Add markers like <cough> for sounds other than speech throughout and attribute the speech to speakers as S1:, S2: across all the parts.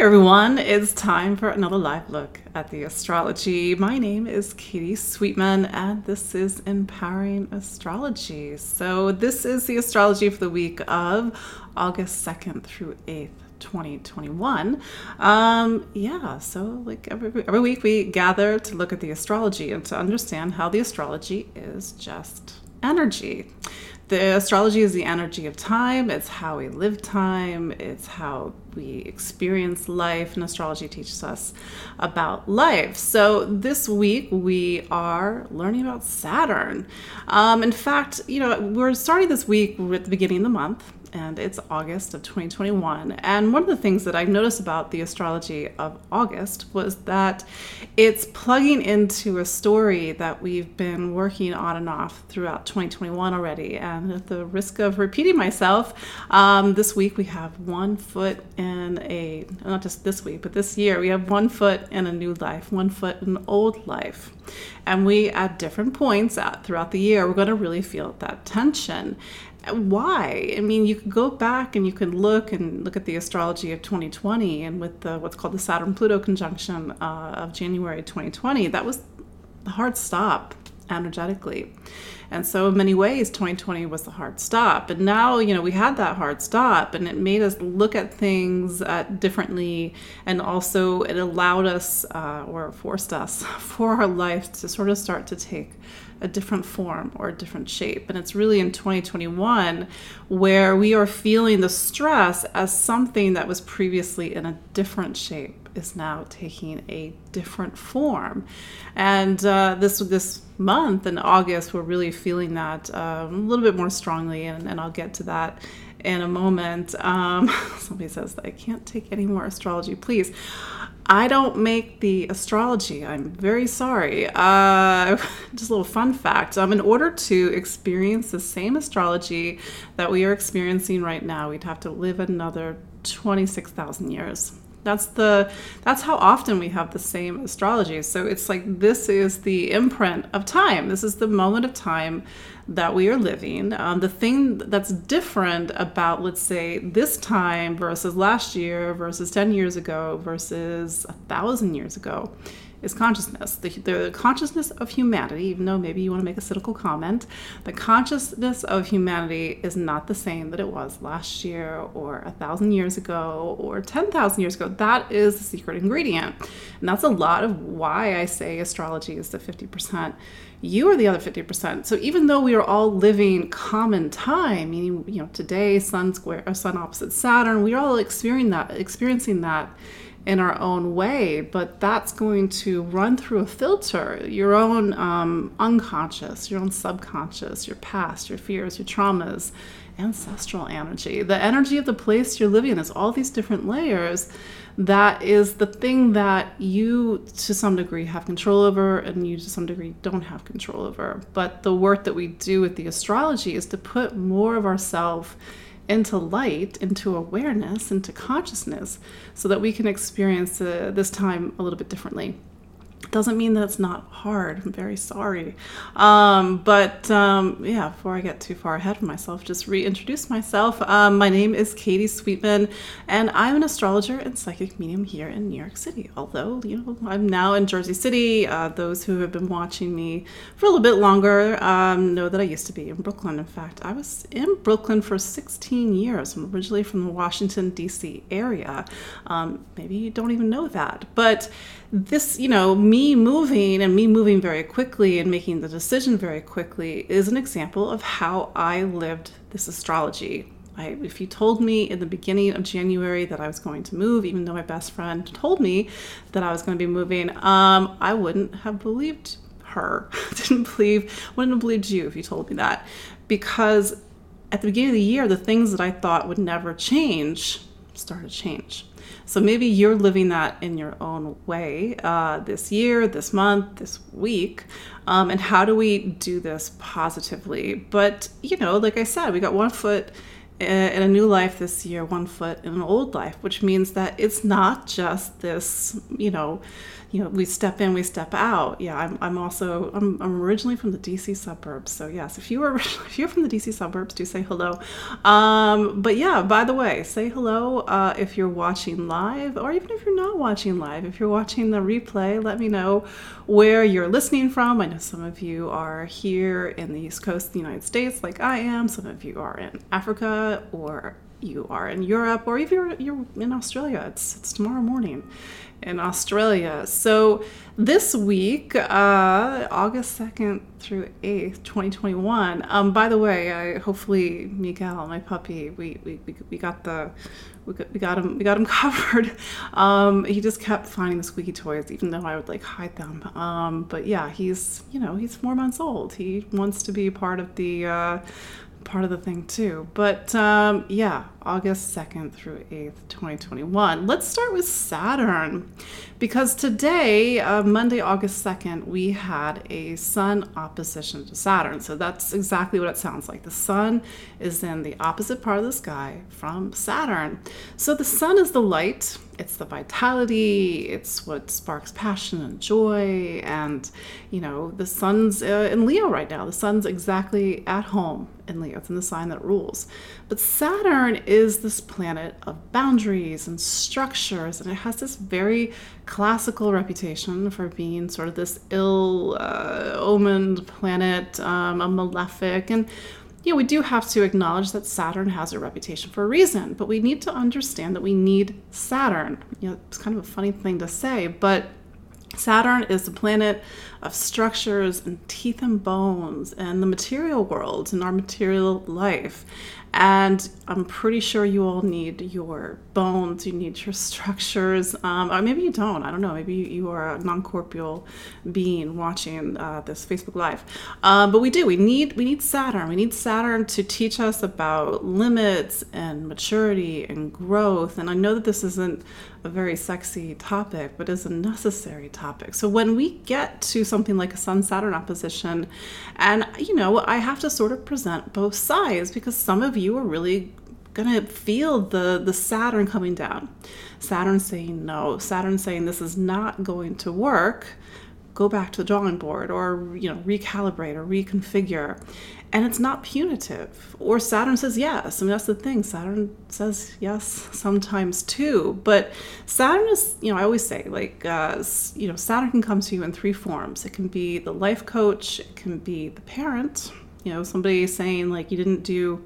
S1: everyone, it's time for another live look at the astrology. My name is Katie Sweetman, and this is Empowering Astrology. So, this is the astrology for the week of August 2nd through 8th. 2021 um yeah so like every, every week we gather to look at the astrology and to understand how the astrology is just energy the astrology is the energy of time. It's how we live time. It's how we experience life. And astrology teaches us about life. So this week we are learning about saturn. Um, in fact you know we're starting this week at the beginning of the month and it's August of 2021. And one of the things that I've noticed about the astrology of August was that it's plugging into a story that we've been working on and off throughout 2021 already. And at the risk of repeating myself, um, this week we have one foot in a, not just this week, but this year, we have one foot in a new life, one foot in old life. And we, at different points throughout the year, we're going to really feel that tension why? I mean, you could go back and you could look and look at the astrology of 2020 and with the, what's called the Saturn Pluto conjunction uh, of January 2020, that was the hard stop energetically. And so, in many ways, 2020 was the hard stop. And now, you know, we had that hard stop and it made us look at things uh, differently. And also, it allowed us uh, or forced us <laughs> for our life to sort of start to take a different form or a different shape. And it's really in 2021 where we are feeling the stress as something that was previously in a different shape is now taking a different form. And uh, this this month in August, we're really feeling that um, a little bit more strongly, and, and I'll get to that in a moment. Um, <laughs> somebody says I can't take any more astrology, please. I don't make the astrology. I'm very sorry. Uh, <laughs> just a little fun fact. Um, in order to experience the same astrology that we are experiencing right now, we'd have to live another 26,000 years. That's the that's how often we have the same astrology. So it's like this is the imprint of time. This is the moment of time that we are living. Um, the thing that's different about, let's say, this time versus last year versus 10 years ago versus a thousand years ago is consciousness. The, the consciousness of humanity, even though maybe you want to make a cynical comment, the consciousness of humanity is not the same that it was last year or a thousand years ago or 10,000 years ago. That is the secret ingredient. And that's a lot of why I say astrology is the 50%. You are the other 50%. So even though we are all living common time, meaning, you know, today, sun square, or sun opposite Saturn, we are all experiencing that, experiencing that in our own way, but that's going to run through a filter your own um, unconscious, your own subconscious, your past, your fears, your traumas, ancestral energy. The energy of the place you're living in is all these different layers. That is the thing that you, to some degree, have control over, and you, to some degree, don't have control over. But the work that we do with the astrology is to put more of ourselves into light, into awareness, into consciousness, so that we can experience uh, this time a little bit differently doesn't mean that it's not hard. I'm very sorry. Um, but um, yeah, before I get too far ahead of myself, just reintroduce myself. Um, my name is Katie Sweetman, and I'm an astrologer and psychic medium here in New York City. Although, you know, I'm now in Jersey City. Uh, those who have been watching me for a little bit longer um, know that I used to be in Brooklyn. In fact, I was in Brooklyn for 16 years. I'm originally from the Washington, D.C. area. Um, maybe you don't even know that. But this, you know, me moving and me moving very quickly and making the decision very quickly is an example of how I lived this astrology. I, if you told me in the beginning of January that I was going to move, even though my best friend told me that I was going to be moving, um, I wouldn't have believed her. <laughs> Didn't believe, wouldn't have believed you if you told me that. Because at the beginning of the year, the things that I thought would never change started to change. So maybe you're living that in your own way uh, this year, this month, this week. Um, and how do we do this positively? But, you know, like I said, we got one foot in a new life this year, one foot in an old life, which means that it's not just this, you know, you know, we step in, we step out. Yeah, I'm, I'm also I'm, I'm originally from the DC suburbs, so yes, if you are <laughs> if you're from the DC suburbs, do say hello. Um, but yeah, by the way, say hello uh, if you're watching live, or even if you're not watching live. If you're watching the replay, let me know where you're listening from. I know some of you are here in the East Coast of the United States, like I am. Some of you are in Africa or you are in Europe or if you're, you're in Australia, it's, it's tomorrow morning in Australia. So this week, uh, August 2nd through 8th, 2021. Um, by the way, I, hopefully Miguel, my puppy, we, we, we got the we got, we got him we got him <laughs> covered. Um, he just kept finding the squeaky toys, even though I would like hide them. Um, but yeah, he's you know he's four months old. He wants to be part of the uh, part of the thing too. But um, yeah, August 2nd through 8th, 2021. Let's start with Saturn because today, uh, Monday, August 2nd, we had a Sun opposition to Saturn. So that's exactly what it sounds like. The Sun is in the opposite part of the sky from Saturn. So the Sun is the light, it's the vitality, it's what sparks passion and joy. And, you know, the Sun's uh, in Leo right now. The Sun's exactly at home in Leo, it's in the sign that rules. But Saturn is this planet of boundaries and structures, and it has this very classical reputation for being sort of this ill uh, omened planet, um, a malefic. And, you know, we do have to acknowledge that Saturn has a reputation for a reason, but we need to understand that we need Saturn. You know, it's kind of a funny thing to say, but Saturn is the planet of structures and teeth and bones and the material world and our material life. And I'm pretty sure you all need your bones, you need your <laughs> structures, um, or maybe you don't. I don't know. Maybe you are a non corporeal being watching uh, this Facebook Live. Um, but we do. We need we need Saturn. We need Saturn to teach us about limits and maturity and growth. And I know that this isn't a very sexy topic, but is a necessary topic. So when we get to something like a Sun Saturn opposition, and you know, I have to sort of present both sides because some of you are really gonna feel the the Saturn coming down. Saturn saying no, Saturn saying this is not going to work. Go back to the drawing board or you know recalibrate or reconfigure and it's not punitive. Or Saturn says yes. I mean, that's the thing. Saturn says yes sometimes too. But Saturn is, you know, I always say, like, uh, you know, Saturn can come to you in three forms. It can be the life coach, it can be the parent, you know, somebody saying, like, you didn't do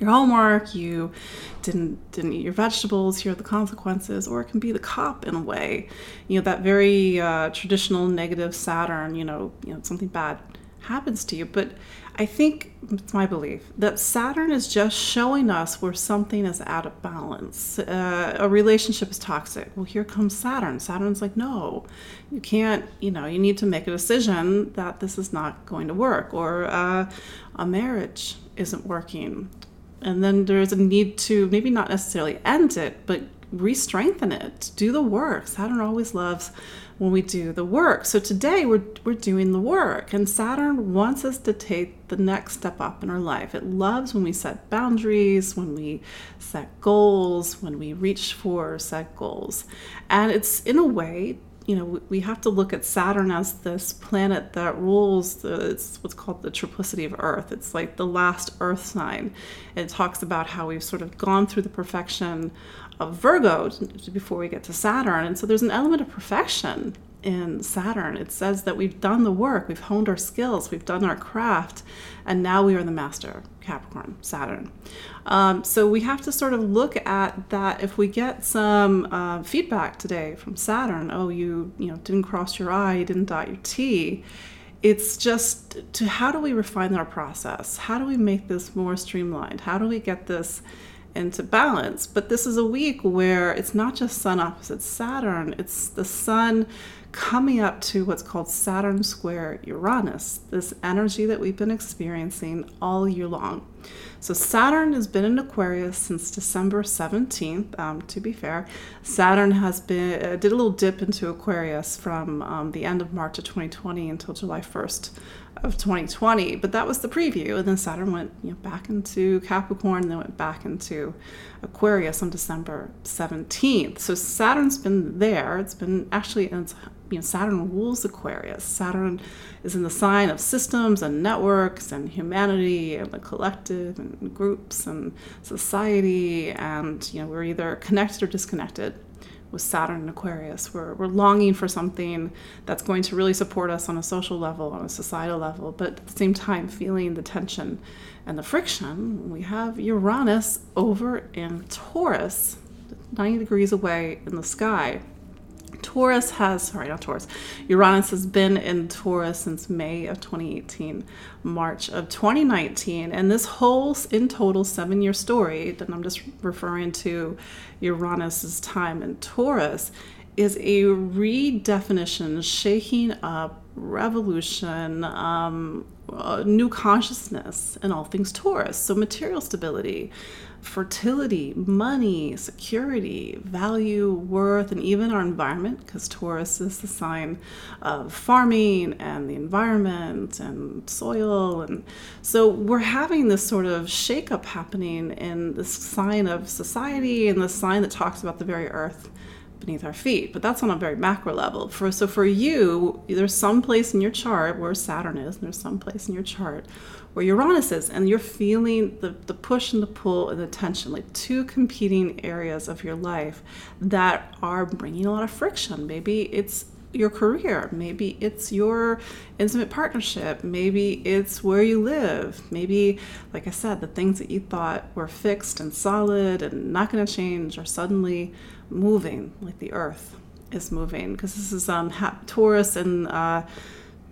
S1: your homework, you didn't didn't eat your vegetables, here are the consequences, or it can be the cop in a way, you know, that very uh, traditional negative Saturn, you know, you know, something bad happens to you. But I think it's my belief that Saturn is just showing us where something is out of balance. Uh, a relationship is toxic. Well, here comes Saturn. Saturn's like, no, you can't, you know, you need to make a decision that this is not going to work, or uh, a marriage isn't working. And then there's a need to maybe not necessarily end it, but re strengthen it, do the work. Saturn always loves when we do the work. So today we're, we're doing the work, and Saturn wants us to take the next step up in our life. It loves when we set boundaries, when we set goals, when we reach for set goals. And it's in a way, you know, we have to look at Saturn as this planet that rules the, it's what's called the triplicity of Earth. It's like the last Earth sign. It talks about how we've sort of gone through the perfection of Virgo before we get to Saturn. And so there's an element of perfection in Saturn. It says that we've done the work, we've honed our skills, we've done our craft, and now we are the master, Capricorn, Saturn. Um, so we have to sort of look at that. If we get some uh, feedback today from Saturn, oh, you you know didn't cross your I, you didn't dot your T. It's just to how do we refine our process? How do we make this more streamlined? How do we get this into balance. But this is a week where it's not just Sun opposite Saturn, it's the Sun coming up to what's called Saturn square Uranus, this energy that we've been experiencing all year long. So Saturn has been in Aquarius since December 17th. Um, to be fair, Saturn has been uh, did a little dip into Aquarius from um, the end of March of 2020 until July 1st of 2020. But that was the preview, and then Saturn went you know, back into Capricorn, and then went back into Aquarius on December 17th. So Saturn's been there. It's been actually it's you know, Saturn rules Aquarius. Saturn is in the sign of systems and networks and humanity and the collective and groups and society. And, you know, we're either connected or disconnected with Saturn and Aquarius. We're, we're longing for something that's going to really support us on a social level, on a societal level, but at the same time, feeling the tension and the friction. We have Uranus over in Taurus, 90 degrees away in the sky. Taurus has, sorry, not Taurus, Uranus has been in Taurus since May of 2018, March of 2019. And this whole, in total, seven year story, that I'm just referring to Uranus's time in Taurus, is a redefinition, shaking up, revolution, um, new consciousness in all things Taurus. So, material stability, fertility, money, security, value, worth, and even our environment, because Taurus is the sign of farming and the environment and soil. And so we're having this sort of shakeup happening in this sign of society and the sign that talks about the very earth beneath our feet. But that's on a very macro level. For so for you, there's some place in your chart where Saturn is, and there's some place in your chart where Uranus is, and you're feeling the, the push and the pull and the tension, like two competing areas of your life that are bringing a lot of friction. Maybe it's your career, maybe it's your intimate partnership, maybe it's where you live, maybe, like I said, the things that you thought were fixed and solid and not going to change are suddenly moving, like the earth is moving. Because this is um, Taurus and uh,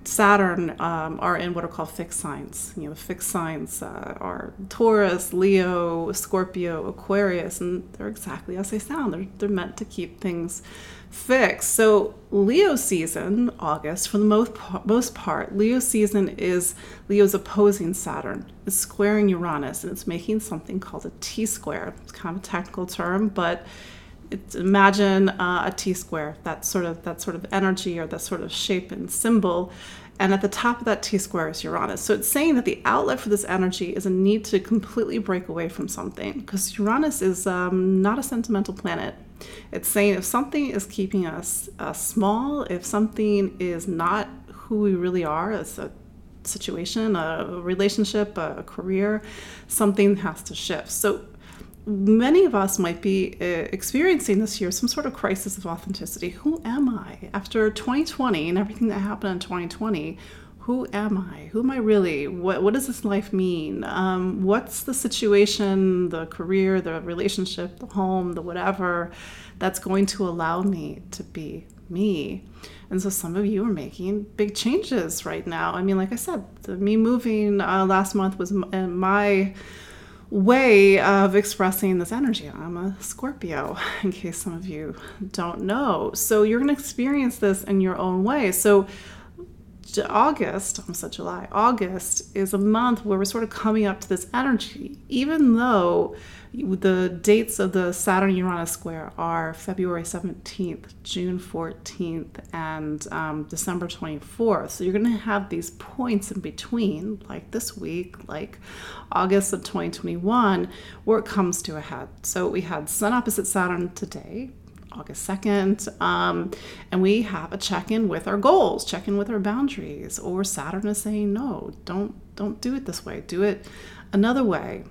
S1: Saturn um, are in what are called fixed signs. You know, fixed signs uh, are Taurus, Leo, Scorpio, Aquarius, and they're exactly as they sound. They're, they're meant to keep things fixed. So, Leo season, August, for the most, most part, Leo season is Leo's opposing Saturn. It's squaring Uranus, and it's making something called a T square. It's kind of a technical term, but it's, imagine uh, a T square, that sort of that sort of energy or that sort of shape and symbol. And at the top of that T square is Uranus. So it's saying that the outlet for this energy is a need to completely break away from something because Uranus is um, not a sentimental planet. It's saying if something is keeping us uh, small, if something is not who we really are as a situation, a relationship, a career, something has to shift. So many of us might be uh, experiencing this year some sort of crisis of authenticity. Who am I? After 2020 and everything that happened in 2020, who am I? Who am I really? What, what does this life mean? Um, what's the situation, the career, the relationship, the home, the whatever that's going to allow me to be me? And so some of you are making big changes right now. I mean, like I said, the, me moving uh, last month was my way of expressing this energy. I'm a Scorpio, <laughs> in case some of you don't know. So you're going to experience this in your own way. So August, I almost July, August is a month where we're sort of coming up to this energy, even though the dates of the Saturn Uranus square are February 17th, June 14th, and um, December 24th. So you're going to have these points in between, like this week, like August of 2021, where it comes to a head. So we had Sun opposite Saturn today, August 2nd. Um, and we have a check-in with our goals, check-in with our boundaries, or Saturn is saying, no, don't don't do it this way. Do it another way.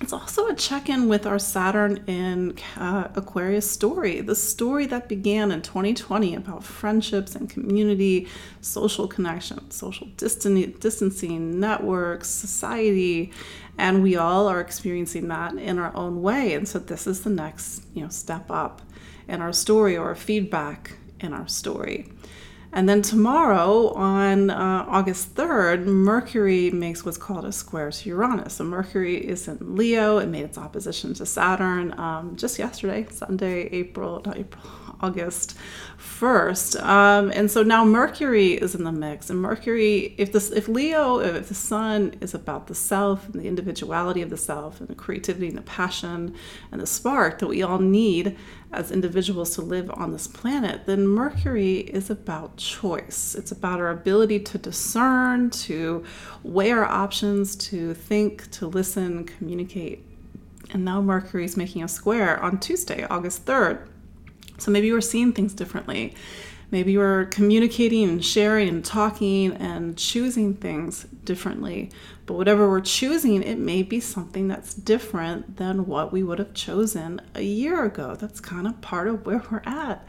S1: It's also a check in with our Saturn in uh, Aquarius story, the story that began in 2020 about friendships and community, social connection, social distancing, networks, society, and we all are experiencing that in our own way. And so this is the next, you know, step up in our story or feedback in our story. And then tomorrow, on uh, August 3rd, Mercury makes what's called a square to Uranus. So Mercury is in Leo. It made its opposition to Saturn um, just yesterday, Sunday, April, not April, August 1st. Um, and so now Mercury is in the mix. And Mercury, if this if Leo, if the sun is about the self and the individuality of the self and the creativity and the passion and the spark that we all need as individuals to live on this planet, then Mercury is about choice. It's about our ability to discern, to weigh our options, to think, to listen, communicate. And now Mercury is making a square on Tuesday, August 3rd. So maybe we're seeing things differently. Maybe we're communicating and sharing and talking and choosing things differently. But whatever we're choosing, it may be something that's different than what we would have chosen a year ago. That's kind of part of where we're at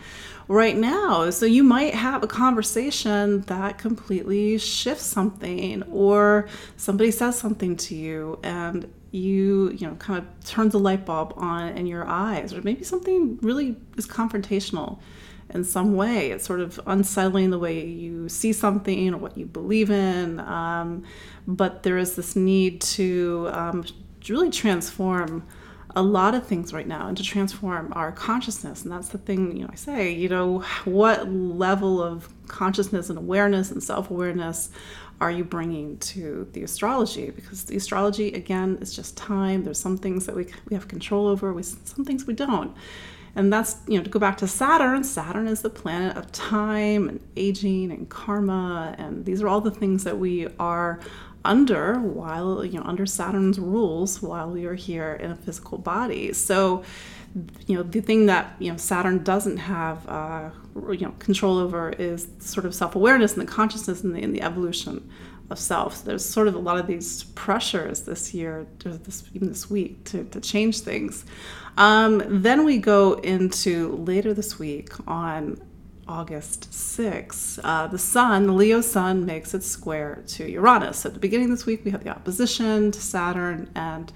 S1: right now. So you might have a conversation that completely shifts something, or somebody says something to you and you you know kind of turns a light bulb on in your eyes or maybe something really is confrontational in some way. It's sort of unsettling the way you see something or what you believe in um, but there is this need to um, really transform a lot of things right now and to transform our consciousness. And that's the thing you know i say you know what level of consciousness and awareness and self-awareness are you bringing to the astrology? Because the astrology, again, is just time. There's some things that we, we have control over, we, some things we don't. And that's, you know, to go back to Saturn, Saturn is the planet of time and aging and karma. And these are all the things that we are under while, you know, under Saturn's rules while we are here in a physical body. So, you know, the thing that, you know, Saturn doesn't have, uh, you know control over is sort of self-awareness and the consciousness and the, and the evolution of self. So there's sort of a lot of these pressures this year, this, even this week, to, to change things. Um, then we go into later this week on August 6th. Uh, the sun, the Leo sun, makes its square to Uranus. So at the beginning of this week, we have the opposition to Saturn and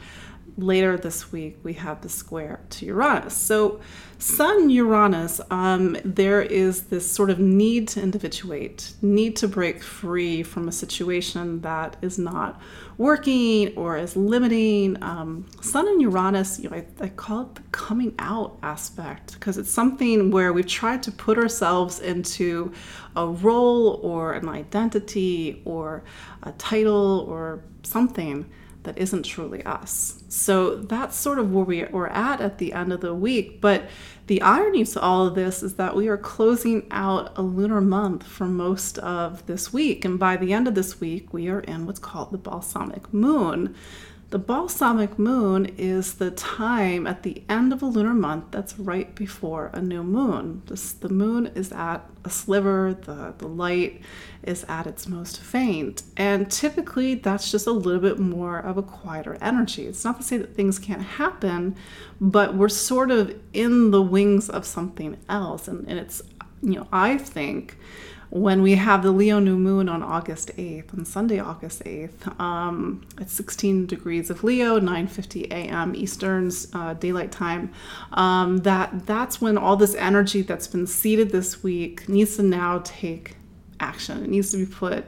S1: later this week we have the square to Uranus. So, Sun Uranus, um, there is this sort of need to individuate, need to break free from a situation that is not working or is limiting. Um, Sun and Uranus, you know, I, I call it the coming out aspect because it's something where we've tried to put ourselves into a role or an identity or a title or something that isn't truly us. So that's sort of where we, we're at at the end of the week. But the irony to all of this is that we are closing out a lunar month for most of this week. And by the end of this week, we are in what's called the balsamic moon. The balsamic moon is the time at the end of a lunar month that's right before a new moon. This, the moon is at a sliver, the, the light is at its most faint. And typically, that's just a little bit more of a quieter energy. It's not to say that things can't happen, but we're sort of in the wings of something else. And, and it's, you know, I think when we have the Leo new moon on August 8th, on Sunday, August 8th, um, at 16 degrees of Leo, 9:50 a.m. Eastern's uh, daylight time. Um, that that's when all this energy that's been seeded this week needs to now take action. It needs to be put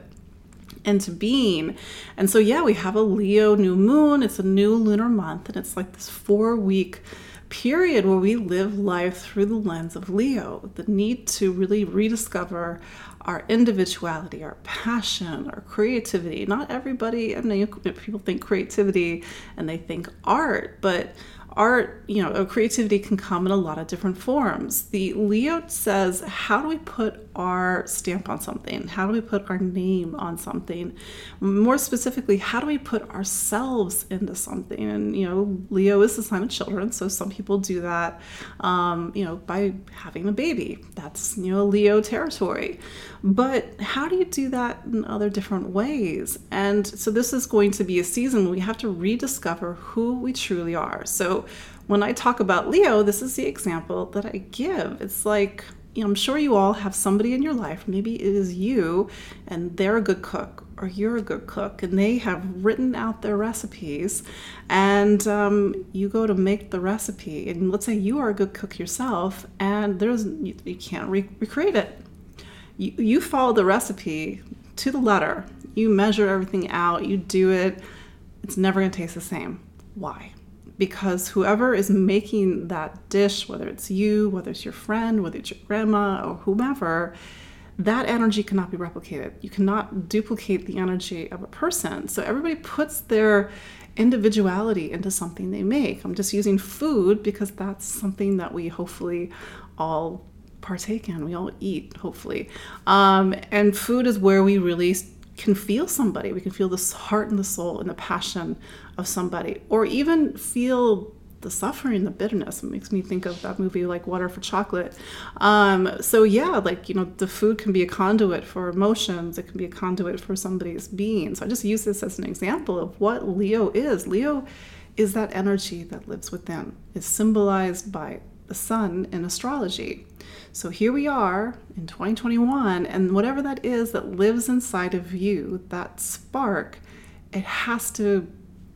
S1: into being. And so, yeah, we have a Leo new moon. It's a new lunar month, and it's like this four week period where we live life through the lens of Leo, the need to really rediscover our individuality, our passion, our creativity. Not everybody, I mean, people think creativity and they think art, but art, you know, creativity can come in a lot of different forms. The Leo says, how do we put our stamp on something? How do we put our name on something? More specifically, how do we put ourselves into something? And, you know, Leo is the sign of children, so some people do that, um, you know, by having a baby. That's, you know, Leo territory. But how do you do that in other different ways? And so this is going to be a season where we have to rediscover who we truly are. So when I talk about Leo, this is the example that I give. It's like, you know, I'm sure you all have somebody in your life, maybe it is you, and they're a good cook, or you're a good cook, and they have written out their recipes, and um, you go to make the recipe, and let's say you are a good cook yourself, and there's you, you can't re- recreate it you, you follow the recipe to the letter. You measure everything out, you do it. It's never going to taste the same. Why? Because whoever is making that dish, whether it's you, whether it's your friend, whether it's your grandma or whomever, that energy cannot be replicated. You cannot duplicate the energy of a person. So everybody puts their individuality into something they make. I'm just using food because that's something that we hopefully all partake in. We all eat, hopefully. Um, and food is where we really can feel somebody. We can feel the heart and the soul and the passion of somebody, or even feel the suffering, the bitterness. It makes me think of that movie like Water for Chocolate. Um, so yeah, like you know, the food can be a conduit for emotions. It can be a conduit for somebody's being. So I just use this as an example of what Leo is. Leo is that energy that lives within. It's symbolized by the sun in astrology. So here we are in 2021, and whatever that is that lives inside of you, that spark, it has to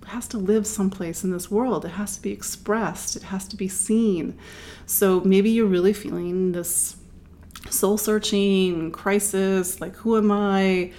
S1: has to live someplace in this world. It has to be expressed, it has to be seen. So maybe you're really feeling this soul searching crisis like, who am I?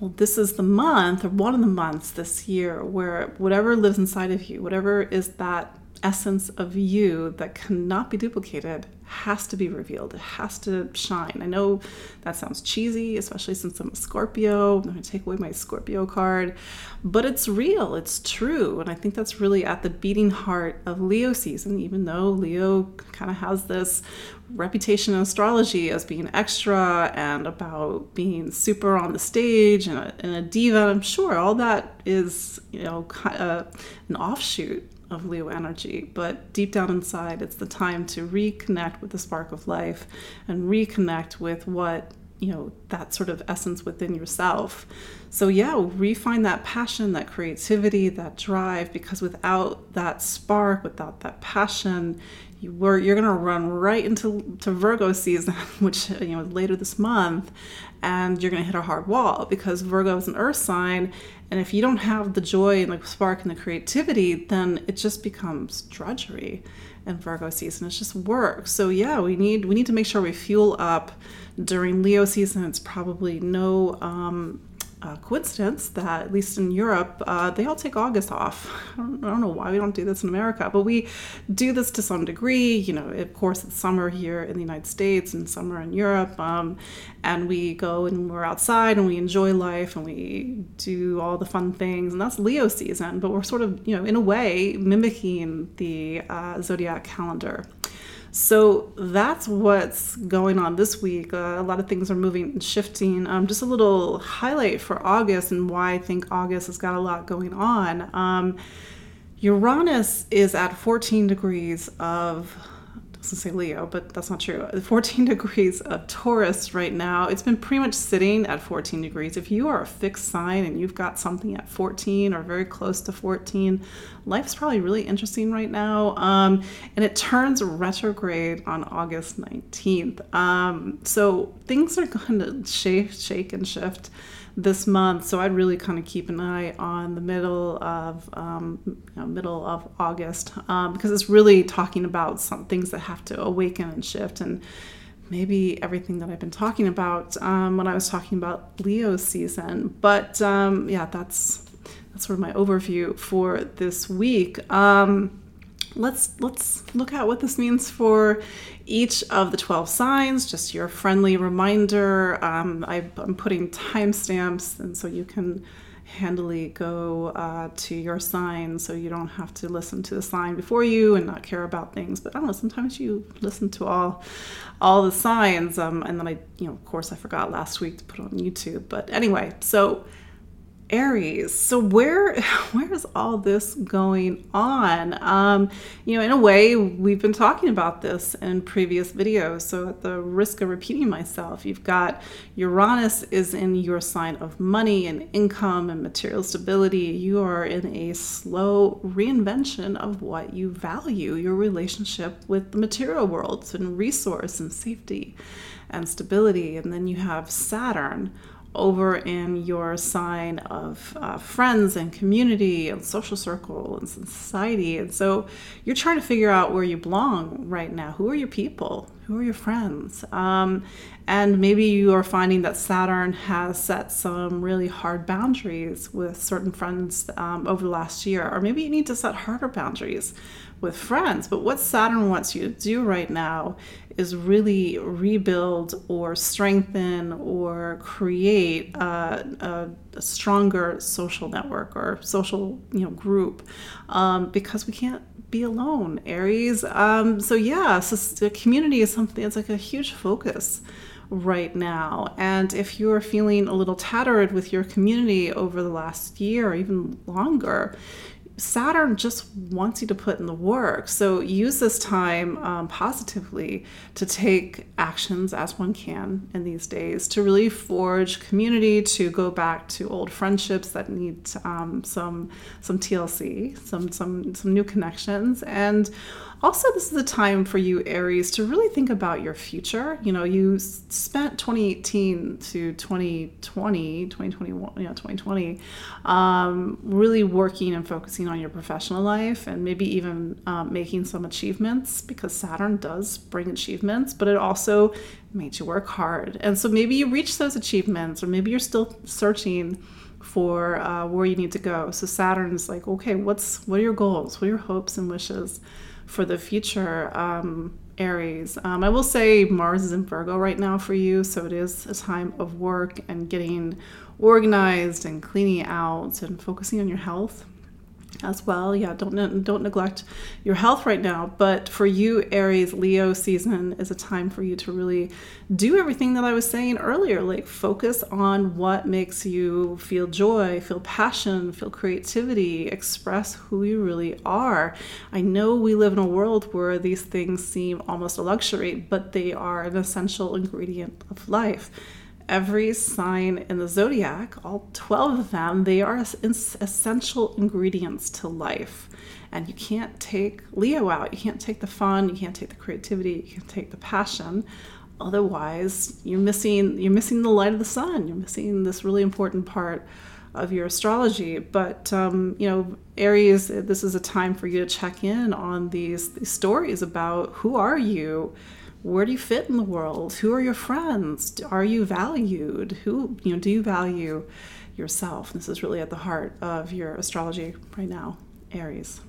S1: Well, this is the month or one of the months this year where whatever lives inside of you, whatever is that essence of you that cannot be duplicated has to be revealed. It has to shine. I know that sounds cheesy, especially since I'm a Scorpio. I'm going to take away my Scorpio card, but it's real. It's true. And I think that's really at the beating heart of Leo season, even though Leo kind of has this reputation in astrology as being extra and about being super on the stage and a, and a diva. I'm sure all that is, you know, uh, an offshoot of Leo energy, but deep down inside, it's the time to reconnect with the spark of life and reconnect with what, you know, that sort of essence within yourself. So, yeah, refine that passion, that creativity, that drive, because without that spark, without that passion, you were you're going to run right into to Virgo season, <laughs> which you know later this month, and you're going to hit a hard wall because Virgo is an earth sign, and if you don't have the joy and the spark and the creativity, then it just becomes drudgery. And Virgo season it's just work. So yeah, we need we need to make sure we fuel up during Leo season. It's probably no um, uh, coincidence that, at least in Europe, uh, they all take August off. I don't, I don't, know why we don't do this in America, but we do this to some degree. You know, of course, it's summer here in the United States and summer in Europe. Um, and we go and we're outside and we enjoy life and we do all the fun things. And that's Leo season, but we're sort of, you know, in a way, mimicking the uh, zodiac calendar. So that's what's going on this week. Uh, a lot of things are moving and shifting. Um, just a little highlight for August and why I think August has got a lot going on. Um, Uranus is at 14 degrees of to say Leo, but that's not true. <laughs> 14 degrees of Taurus right now. It's been pretty much sitting at 14 degrees. If you are a fixed sign and you've got something at 14 or very close to 14, life's probably really interesting right now. Um, and it turns retrograde on August 19th. Um, so things are going <laughs> to shake, shake and shift this month. So I'd really kind of keep an eye on the middle of um, you know, middle of August um, because it's really talking about some things that have to awaken and shift and maybe everything that I've been talking about um, when I was talking about Leo season. But um, yeah, that's that's sort of my overview for this week. Um, let's let's look at what this means for each of the 12 signs just your friendly reminder. Um, I, am putting timestamps and so you can handily go uh, to your sign so you don't have to listen to the sign before you and not care about things. But i don't know sometimes you listen to all all the signs. Um, and then i you know of course i forgot last week to put on youtube. But anyway so Aries. So where <laughs> where is all this going on? Um, you know, in a way, we've been talking about this in previous videos. So at the risk of repeating myself, you've got Uranus is in your sign of money and income and material stability. You are in a slow reinvention of what you value, your relationship with the material world and resource and safety and stability. And then you have Saturn over in your sign of uh, friends and community and social circle and society. And so you're trying to figure out where you belong right now. Who are your people? Who are your friends? Um, and maybe you are finding that Saturn has set some really hard boundaries with certain friends um, over the last year. Or maybe you need to set harder boundaries with friends. But what Saturn wants you to do right now is really rebuild or strengthen or create a, a stronger social network or social you know group um, because we can't be alone aries um, so yeah so community is something that's like a huge focus right now and if you're feeling a little tattered with your community over the last year or even longer Saturn just wants you to put in the work. So use this time um, positively to take actions as one can in these days to really forge community, to go back to old friendships that need um, some some TLC, some some some new connections, and also, this is a time for you, Aries, to really think about your future. You know, you spent 2018 to 2020, 2021, you know, 2020, um, really working and focusing on your professional life and maybe even um, making some achievements because Saturn does bring achievements, but it also made you work hard. And so maybe you reach those achievements, or maybe you're still searching for uh, where you need to go. So Saturn's like, okay, what's what are your goals? What are your hopes and wishes? For the future, um, Aries. Um, I will say Mars is in Virgo right now for you, so it is a time of work and getting organized and cleaning out and focusing on your health as well. Yeah, don't don't neglect your health right now. But for you, Aries, Leo season is a time for you to really do everything that I was saying earlier. Like focus on what makes you feel joy, feel passion, feel creativity, express who you really are. I know we live in a world where these things seem almost a luxury, but they are an essential ingredient of life every sign in the zodiac, all 12 of them, they are essential ingredients to life. And you can't take Leo out. You can't take the fun, you can't take the creativity, you can't take the passion. Otherwise, you're missing you're missing the light of the sun. You're missing this really important part of your astrology. But um, you know, Aries, this is a time for you to check in on these, these stories about who are you where do you fit in the world? Who are your friends? Are you valued? Who, you know, do you value yourself? This is really at the heart of your astrology right now, Aries.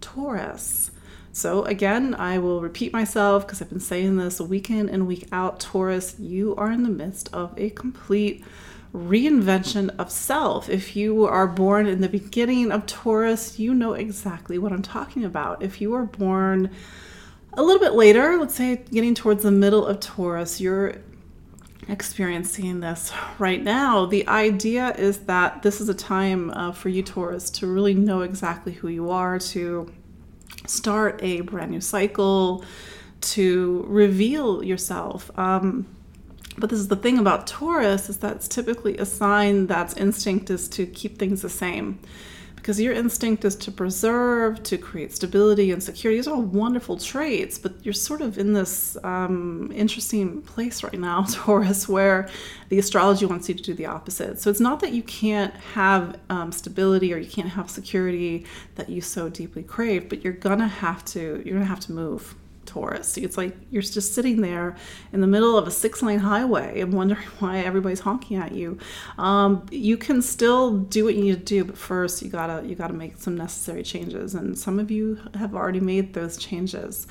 S1: Taurus. So, again, I will repeat myself because I've been saying this week in and week out. Taurus, you are in the midst of a complete reinvention of self. If you are born in the beginning of Taurus, you know exactly what I'm talking about. If you are born a little bit later, let's say getting towards the middle of Taurus, you're experiencing this right now. The idea is that this is a time uh, for you, Taurus, to really know exactly who you are, to start a brand new cycle, to reveal yourself. Um, but this is the thing about Taurus is that it's typically a sign that's instinct is to keep things the same because your instinct is to preserve, to create stability and security. These are all wonderful traits, but you're sort of in this um, interesting place right now, <laughs> Taurus, where the astrology wants you to do the opposite. So it's not that you can't have um, stability or you can't have security that you so deeply crave, but you're gonna have to you're gonna have to move Taurus. It's like you're just sitting there in the middle of a six lane highway and wondering <laughs> why everybody's honking at you. Um, you can still do what you need to do, but first you gotta you gotta make some necessary changes, and some of you have already made those changes.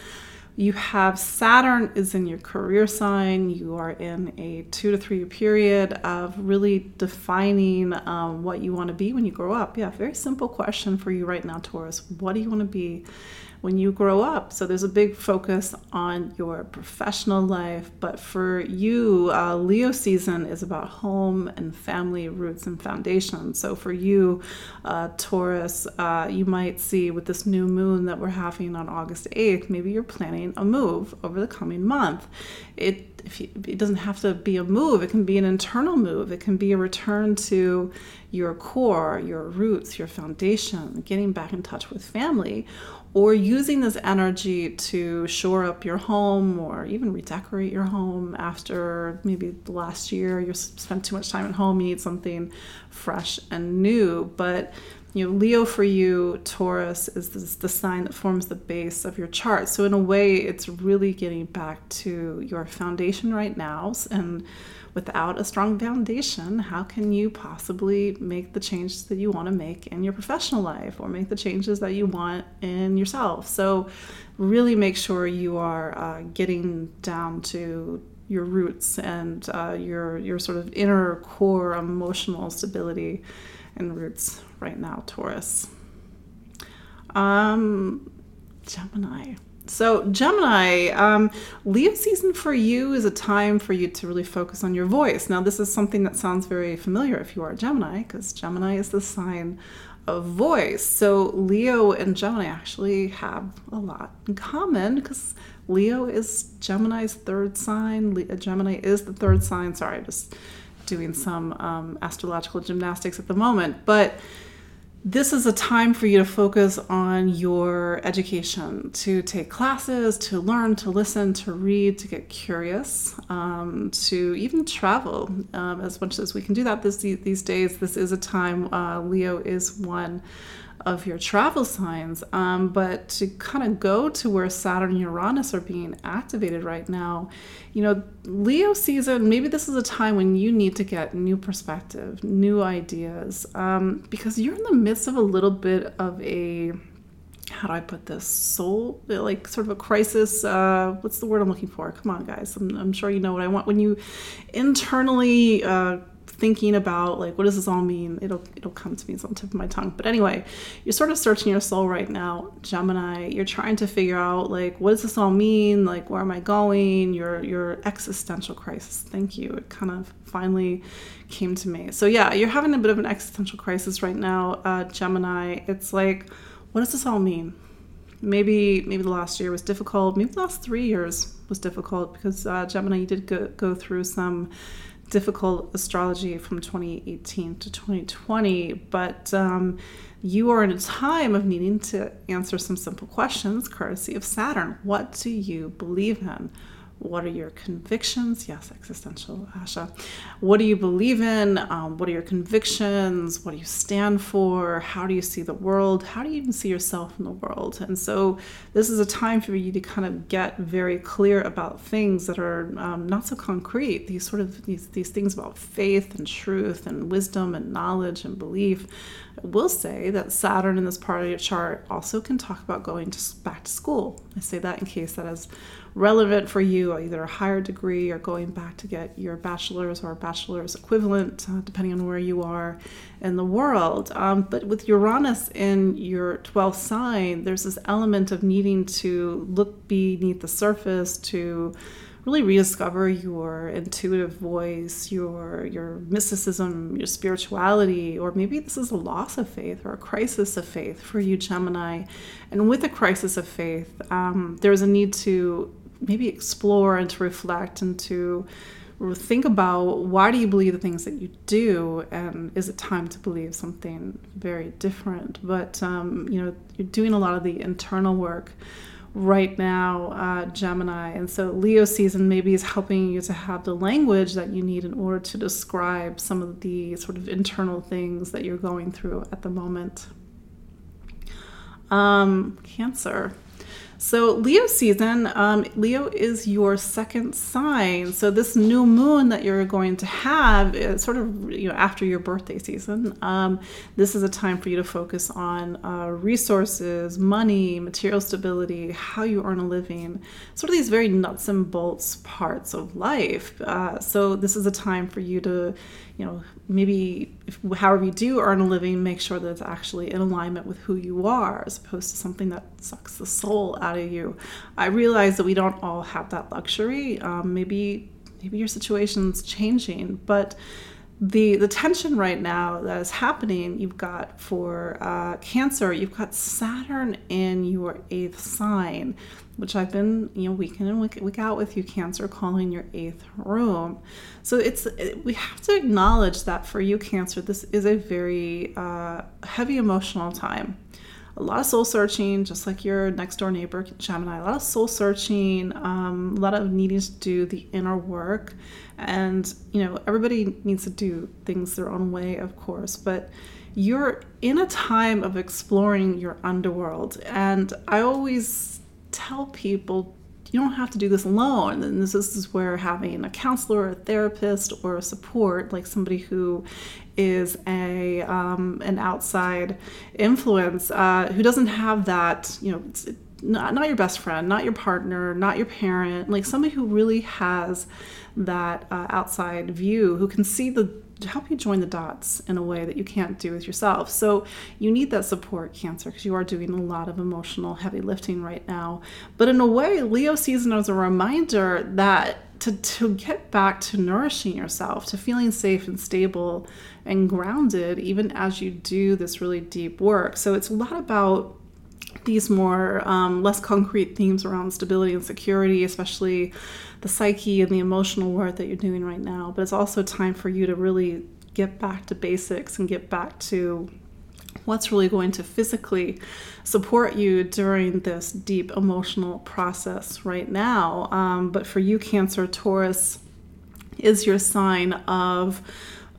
S1: You have Saturn is in your career sign. You are in a two to three year period of really defining um, what you want to be when you grow up. Yeah, very simple question for you right now, Taurus. What do you want to be when you grow up. So there's a big focus on your professional life. But for you, uh, Leo season is about home and family roots and foundation. So for you, uh, Taurus, uh, you might see with this new moon that we're having on August 8th, maybe you're planning a move over the coming month. It you, it doesn't have to be a move. It can be an internal move. It can be a return to your core, your roots, your foundation, getting back in touch with family or using this energy to shore up your home or even redecorate your home after maybe the last year you spent too much time at home, you need something fresh and new. But you know, Leo for you, Taurus is this, the sign that forms the base of your chart. So in a way, it's really getting back to your foundation right now. And without a strong foundation, how can you possibly make the changes that you want to make in your professional life or make the changes that you want in yourself? So really make sure you are uh, getting down to your roots and uh, your your sort of inner core emotional stability and roots right now, Taurus. Um, Gemini. So, Gemini, um, Leo season for you is a time for you to really focus on your voice. Now, this is something that sounds very familiar if you are a Gemini, because Gemini is the sign of voice. So, Leo and Gemini actually have a lot in common because Leo is Gemini's third sign. Le- Gemini is the third sign. Sorry, I'm just doing some um, astrological gymnastics at the moment. But this is a time for you to focus on your education, to take classes, to learn, to listen, to read, to get curious, um, to even travel um, as much as we can do that this, these days. This is a time, uh, Leo is one of your travel signs, um, but to kind of go to where Saturn and Uranus are being activated right now, you know, Leo season, maybe this is a time when you need to get new perspective, new ideas, um, because you're in the midst of a little bit of a how do I put this? Soul, like sort of a crisis. Uh, what's the word I'm looking for? Come on, guys. I'm, I'm sure you know what I want. When you internally uh, thinking about like what does this all mean? It'll it'll come to me it's on the tip of my tongue. But anyway you're sort of searching your soul right now gemini. You're trying to figure out like what does this all mean? Like where am i going? Your your existential crisis. Thank you. It kind of finally came to me. So yeah you're having a bit of an existential crisis right now uh, gemini. It's like what does this all mean? Maybe maybe the last year was difficult. Maybe the last three years was difficult because uh, gemini you did go, go through some difficult astrology from 2018 to 2020, but um, you are in a time of needing to answer some simple questions courtesy of Saturn. What do you believe in? What are your convictions? Yes, existential, Asha. What do you believe in? Um, what are your convictions? What do you stand for? How do you see the world? How do you even see yourself in the world? And so, this is a time for you to kind of get very clear about things that are um, not so concrete. These sort of these, these things about faith and truth and wisdom and knowledge and belief. I will say that Saturn in this part of your chart also can talk about going to, back to school. I say that in case that is relevant for you, either a higher degree or going back to get your bachelor's or bachelor's equivalent, uh, depending on where you are in the world. Um, but with Uranus in your 12th sign, there's this element of needing to look beneath the surface to really rediscover your intuitive voice, your your mysticism, your spirituality, or maybe this is a loss of faith or a crisis of faith for you, Gemini. And with a crisis of faith, um, there's a need to maybe explore and to reflect and to think about why do you believe the things that you do and is it time to believe something very different? But um, you know you're doing a lot of the internal work right now uh, gemini and so leo season maybe is helping you to have the language that you need in order to describe some of the sort of internal things that you're going through at the moment. Um, cancer so, Leo season, um, Leo is your second sign. So, this new moon that you're going to have is sort of you know after your birthday season. Um, this is a time for you to focus on uh, resources, money, material stability, how you earn a living, sort of these very nuts and bolts parts of life. Uh, so, this is a time for you to you know, maybe if, however you do earn a living, make sure that it's actually in alignment with who you are as opposed to something that sucks the soul out of you. I realize that we don't all have that luxury. Um, maybe maybe your situation's changing, but the the tension right now that is happening you've got for uh, cancer you've got saturn in your eighth sign which i've been you know week in and week, out with you cancer calling your eighth room so it's we have to acknowledge that for you cancer this is a very uh, heavy emotional time a lot of soul searching, just like your next door neighbor, Gemini, a lot of soul searching, um, a lot of needing to do the inner work. And, you know, everybody needs to do things their own way, of course, but you're in a time of exploring your underworld. And I always tell people you don't have to do this alone. And this is where having a counselor, or a therapist, or a support, like somebody who is a um, an outside influence, uh, who doesn't have that, you know, not, not your best friend, not your partner, not your parent, like somebody who really has that uh, outside view, who can see the help you join the dots in a way that you can't do with yourself. So you need that support, Cancer, because you are doing a lot of emotional heavy lifting right now. But in a way, Leo season is a reminder that to, to get back to nourishing yourself, to feeling safe and stable and grounded, even as you do this really deep work. So it's a lot about these more um, less concrete themes around stability and security, especially the psyche and the emotional work that you're doing right now. But it's also time for you to really get back to basics and get back to what's really going to physically support you during this deep emotional process right now. Um, but for you, Cancer, Taurus is your sign of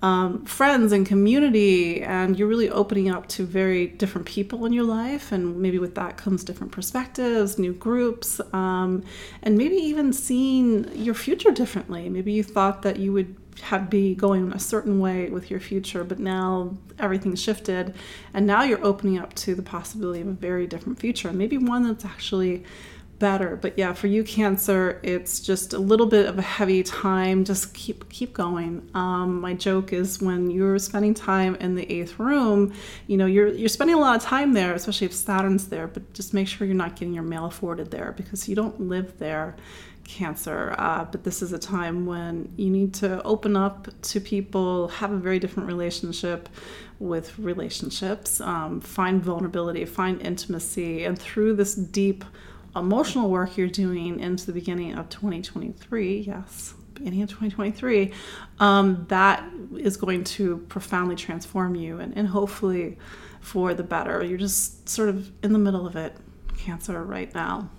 S1: um, friends and community, and you're really opening up to very different people in your life. And maybe with that comes different perspectives, new groups, um, and maybe even seeing your future differently. Maybe you thought that you would have be going a certain way with your future, but now everything's shifted, and now you're opening up to the possibility of a very different future, maybe one that's actually better. But yeah, for you Cancer, it's just a little bit of a heavy time. Just keep keep going. Um, my joke is when you're spending time in the eighth room, you know you're you're spending a lot of time there, especially if Saturn's there. But just make sure you're not getting your mail forwarded there because you don't live there. Cancer, uh, but this is a time when you need to open up to people, have a very different relationship with relationships, um, find vulnerability, find intimacy, and through this deep emotional work you're doing into the beginning of 2023, yes, beginning of 2023, um, that is going to profoundly transform you and, and hopefully for the better. You're just sort of in the middle of it, Cancer, right now.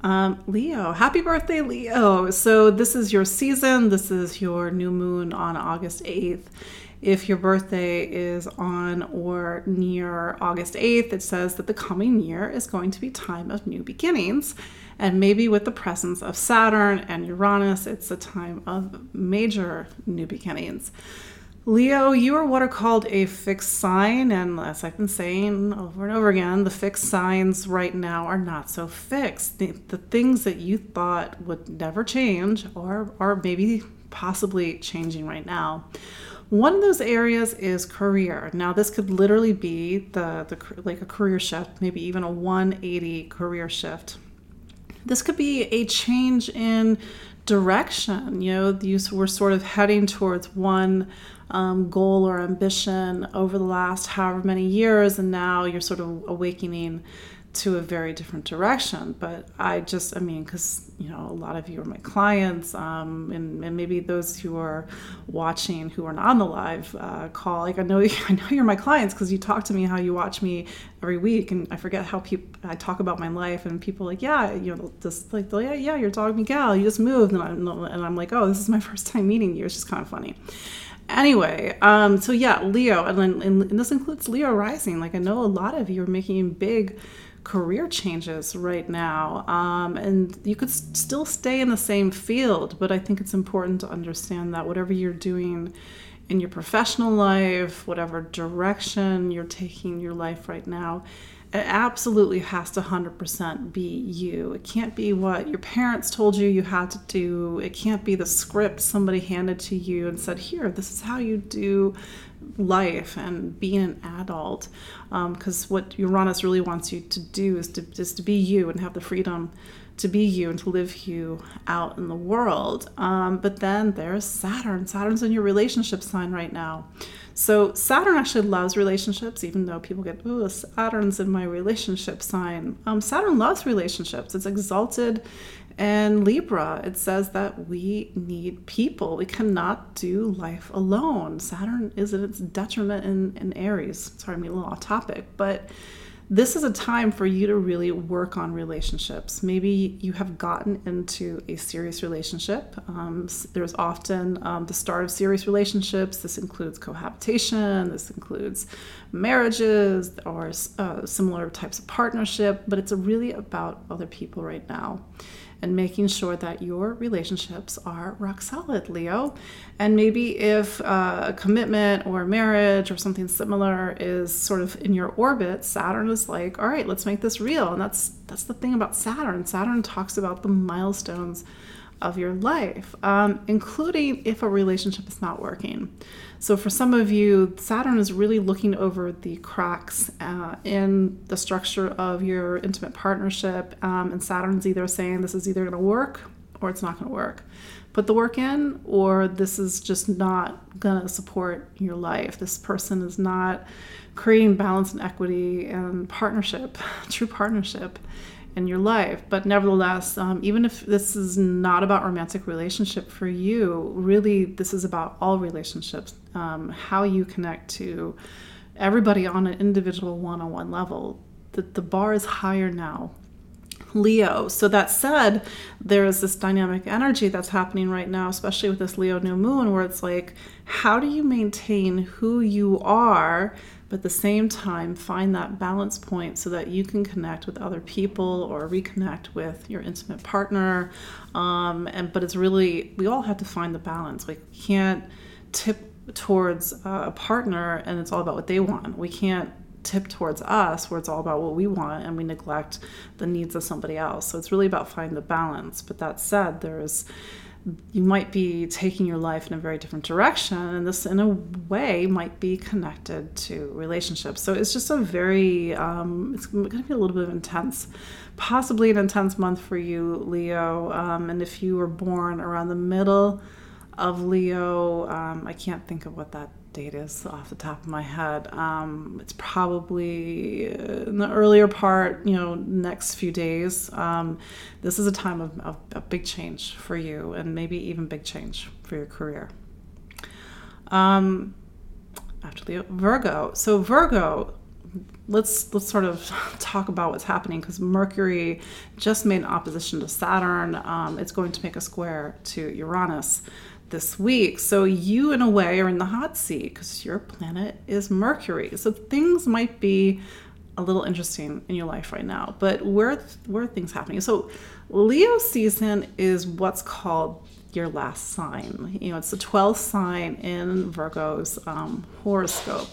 S1: Um, Leo, happy birthday, Leo. So, this is your season. This is your new moon on August 8th. If your birthday is on or near August 8th, it says that the coming year is going to be time of new beginnings. And maybe with the presence of Saturn and Uranus, it's a time of major new beginnings. Leo, you are what are called a fixed sign, and as I've been saying over and over again, the fixed signs right now are not so fixed. The, the things that you thought would never change are, are maybe possibly changing right now. One of those areas is career. Now, this could literally be the, the like a career shift, maybe even a 180 career shift. This could be a change in direction. You know, you were sort of heading towards one um, goal or ambition over the last however many years, and now you're sort of awakening to a very different direction. But I just, I mean, because you know, a lot of you are my clients, um, and, and maybe those who are watching who are not on the live uh, call. Like I know, <laughs> I know you're my clients because you talk to me how you watch me every week, and I forget how people I talk about my life, and people like, yeah, you know, just like, yeah, yeah, your dog Miguel, you just moved, and I'm and I'm like, oh, this is my <laughs> first time meeting you. It's just kind of funny anyway um so yeah leo and, and, and, this includes leo rising like i know a lot of you are making big career changes right now. Um, and you could s- still stay in the same field, but I think it's important to understand that whatever you're doing in your professional life, whatever direction you're taking your life right now, it absolutely has to 100% be you. It can't be what your parents told you you had to do. It can't be the script somebody handed to you and said, Here, this is how you do life and being an adult because um, what uranus really wants you to do is to, is to be you and have the freedom to be you and to live you out in the world. Um, but then there's saturn. Saturn's in your relationship sign right now. So saturn actually loves relationships even though people get oh saturn's in my relationship sign. Um, saturn loves relationships. It's exalted And Libra, it says that we need people. We cannot do life alone. Saturn is at its detriment in, in Aries. Sorry, I'm a little off topic, but this is a time for you to really work on relationships. Maybe you have gotten into a serious relationship. Um, there's often um, the start of serious relationships. This includes cohabitation, this includes marriages or uh, similar types of partnership, but it's really about other people right now and making sure that your relationships are rock solid, Leo. And maybe if uh, a commitment or marriage or something similar is sort of in your orbit, Saturn is like, all right, let's make this real. And that's that's the thing about Saturn. Saturn talks about the milestones of your life, um, including if a relationship is not working. So, for some of you, Saturn is really looking over the cracks uh, in the structure of your intimate partnership. Um, and Saturn's either saying this is either going to work or it's not going to work. Put the work in, or this is just not going to support your life. This person is not creating balance and equity and partnership, <laughs> true partnership in your life. But nevertheless, um, even if this is not about romantic relationship for you, really this is about all relationships. Um, how you connect to everybody on an individual one-on-one level. The, the bar is higher now. Leo. So that said, there is this dynamic energy that's happening right now, especially with this Leo new moon, where it's like, how do you maintain who you are but at the same time find that balance point so that you can connect with other people or reconnect with your intimate partner. Um, and but it's really we all have to find the balance. We can't tip towards a partner and it's all about what they want. We can't tip towards us where it's all about what we want and we neglect the needs of somebody else. So it's really about finding the balance. But that said there's you might be taking your life in a very different direction and this in a way might be connected to relationships. So it's just a very um, it's going to be a little bit of intense possibly an intense month for you leo. Um, and if you were born around the middle of leo um, i can't think of what that date is off the top of my head. Um, it's probably in the earlier part, you know, next few days. Um, this is a time of, of, big change for you, and maybe even big change for your career. Um, after Leo, Virgo. So Virgo, let's let's sort of <laughs> talk about what's happening because Mercury just made an opposition to Saturn. Um, it's going to make a square to Uranus this week. So you, in a way, are in the hot seat because your planet is Mercury. So things might be a little interesting in your life right now. But where where are things happening? So Leo season is what's called your last sign. You know, it's the 12th sign in Virgo's um, horoscope.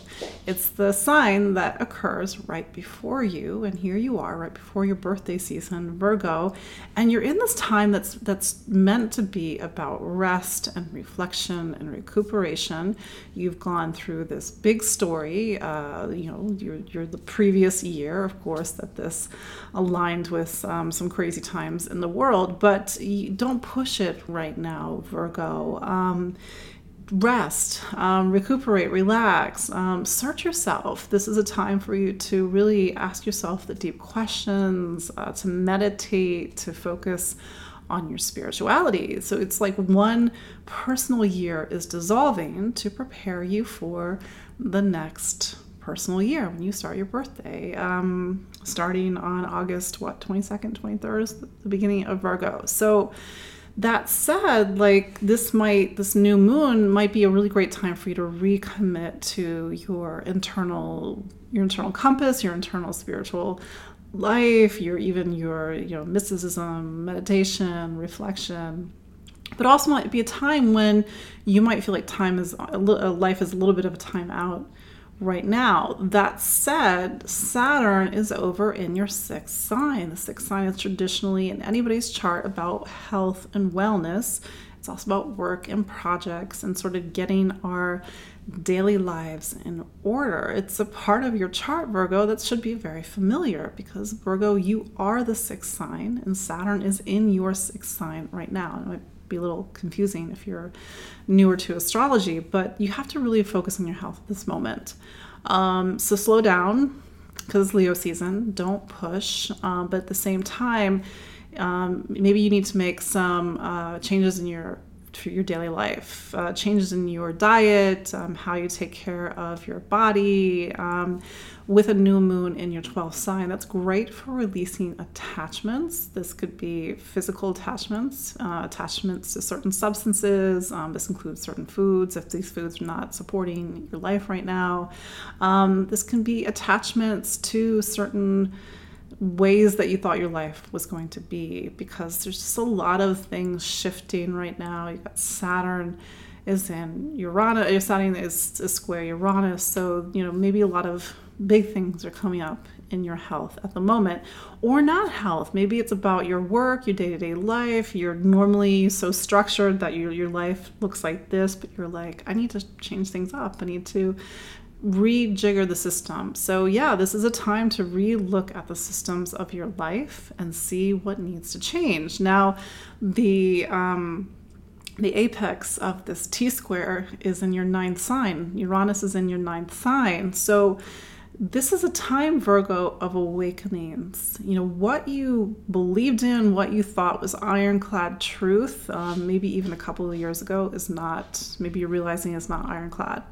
S1: It's the sign that occurs right before you, and here you are, right before your birthday season, Virgo, and you're in this time that's that's meant to be about rest and reflection and recuperation. You've gone through this big story. Uh, you know, you're, you're the previous year, of course, that this aligned with um, some crazy times in the world, but don't push it right now, Virgo. Um, rest, um, recuperate, relax, um, search yourself. This is a time for you to really ask yourself the deep questions, uh, to meditate, to focus on your spirituality. So it's like one personal year is dissolving to prepare you for the next personal year when you start your birthday. Um, starting on August, what, 22nd, 23rd is the beginning of Virgo. So that said, like this might, this new moon might be a really great time for you to recommit to your internal, your internal compass, your internal spiritual life, your even your, you know, mysticism, meditation, reflection. But also might be a time when you might feel like time is, a life is a little bit of a time out right now. That said, Saturn is over in your sixth sign. The sixth sign is traditionally in anybody's chart about health and wellness. It's also about work and projects and sort of getting our daily lives in order. It's a part of your chart, Virgo, that should be very familiar because, Virgo, you are the sixth sign and Saturn is in your sixth sign right now be a little confusing if you're newer to astrology, but you have to really focus on your health at this moment. Um, so slow down because Leo season, don't push, um, but at the same time, Um, maybe you need to make some uh, changes in your your daily life, uh, changes in your diet, um, how you take care of your body. With a new moon in your 12th sign, that's great for releasing attachments. This could be physical attachments, uh, attachments to certain substances. Um, this includes certain foods if these foods are not supporting your life right now. Um, this can be attachments to certain ways that you thought your life was going to be because there's just a lot of things shifting right now. You've got Saturn is in Uranus, Saturn is, is square Uranus, so you know maybe a lot of big things are coming up in your health at the moment or not health. Maybe it's about your work your day-to-day life. You're normally so structured that your, your life looks like this but you're like i need to change things up. I need to rejigger the system. So yeah this is a time to re-look at the systems of your life and see what needs to change. Now the um, the apex of this T square is in your ninth sign. Uranus is in your ninth sign. So this is a time, Virgo, of awakenings. You know, what you believed in, what you thought was ironclad truth, um, maybe even a couple of years ago, is not, maybe you're realizing it's not ironclad.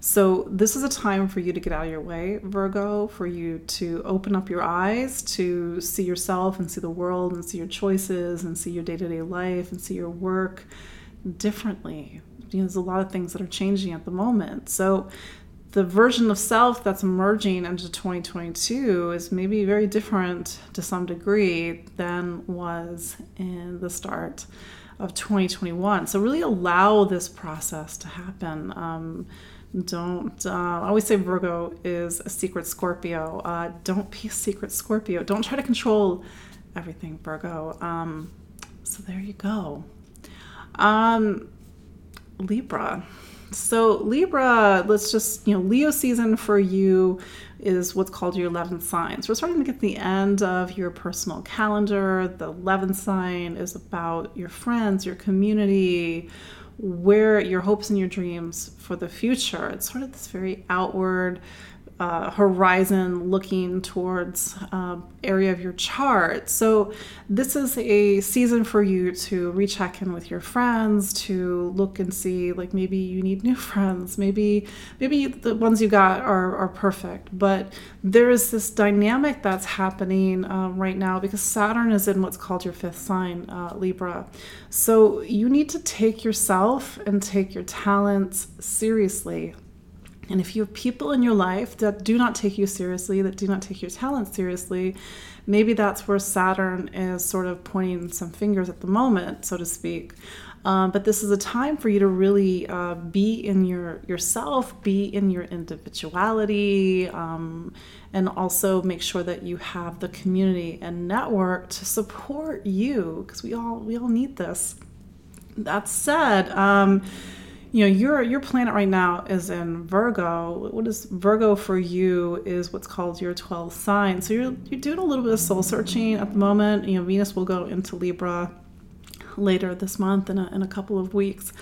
S1: So, this is a time for you to get out of your way, Virgo, for you to open up your eyes to see yourself and see the world and see your choices and see your day to day life and see your work differently. You know, there's a lot of things that are changing at the moment. So, the version of self that's emerging into 2022 is maybe very different to some degree than was in the start of 2021. So, really allow this process to happen. Um, don't, uh, I always say Virgo is a secret Scorpio. Uh, don't be a secret Scorpio. Don't try to control everything, Virgo. Um, so, there you go. Um, Libra. So, Libra, let's just, you know, Leo season for you is what's called your 11th sign. So, we're starting to get the end of your personal calendar. The 11th sign is about your friends, your community, where your hopes and your dreams for the future. It's sort of this very outward, uh, horizon looking towards uh, area of your chart. So this is a season for you to recheck in with your friends, to look and see like maybe you need new <laughs> friends, maybe maybe the ones you got are, are perfect. But there is this dynamic that's happening uh, right now because Saturn is in what's called your fifth sign, uh, Libra. So you need to take yourself and take your talents seriously and if you have people in your life that do not take you seriously, that do not take your talent seriously, maybe that's where Saturn is sort of pointing some fingers at the moment, so to speak. Um, but this is a time for you to really uh, be in your yourself, be in your individuality, um, and also make sure that you have the community and network to support you because we all we all need this. That said. Um, you know your your planet right now is in Virgo. What is Virgo for you is what's called your 12th sign. So you're you're doing a little bit of soul searching at the moment. You know Venus will go into Libra later this month in a, in a couple of weeks.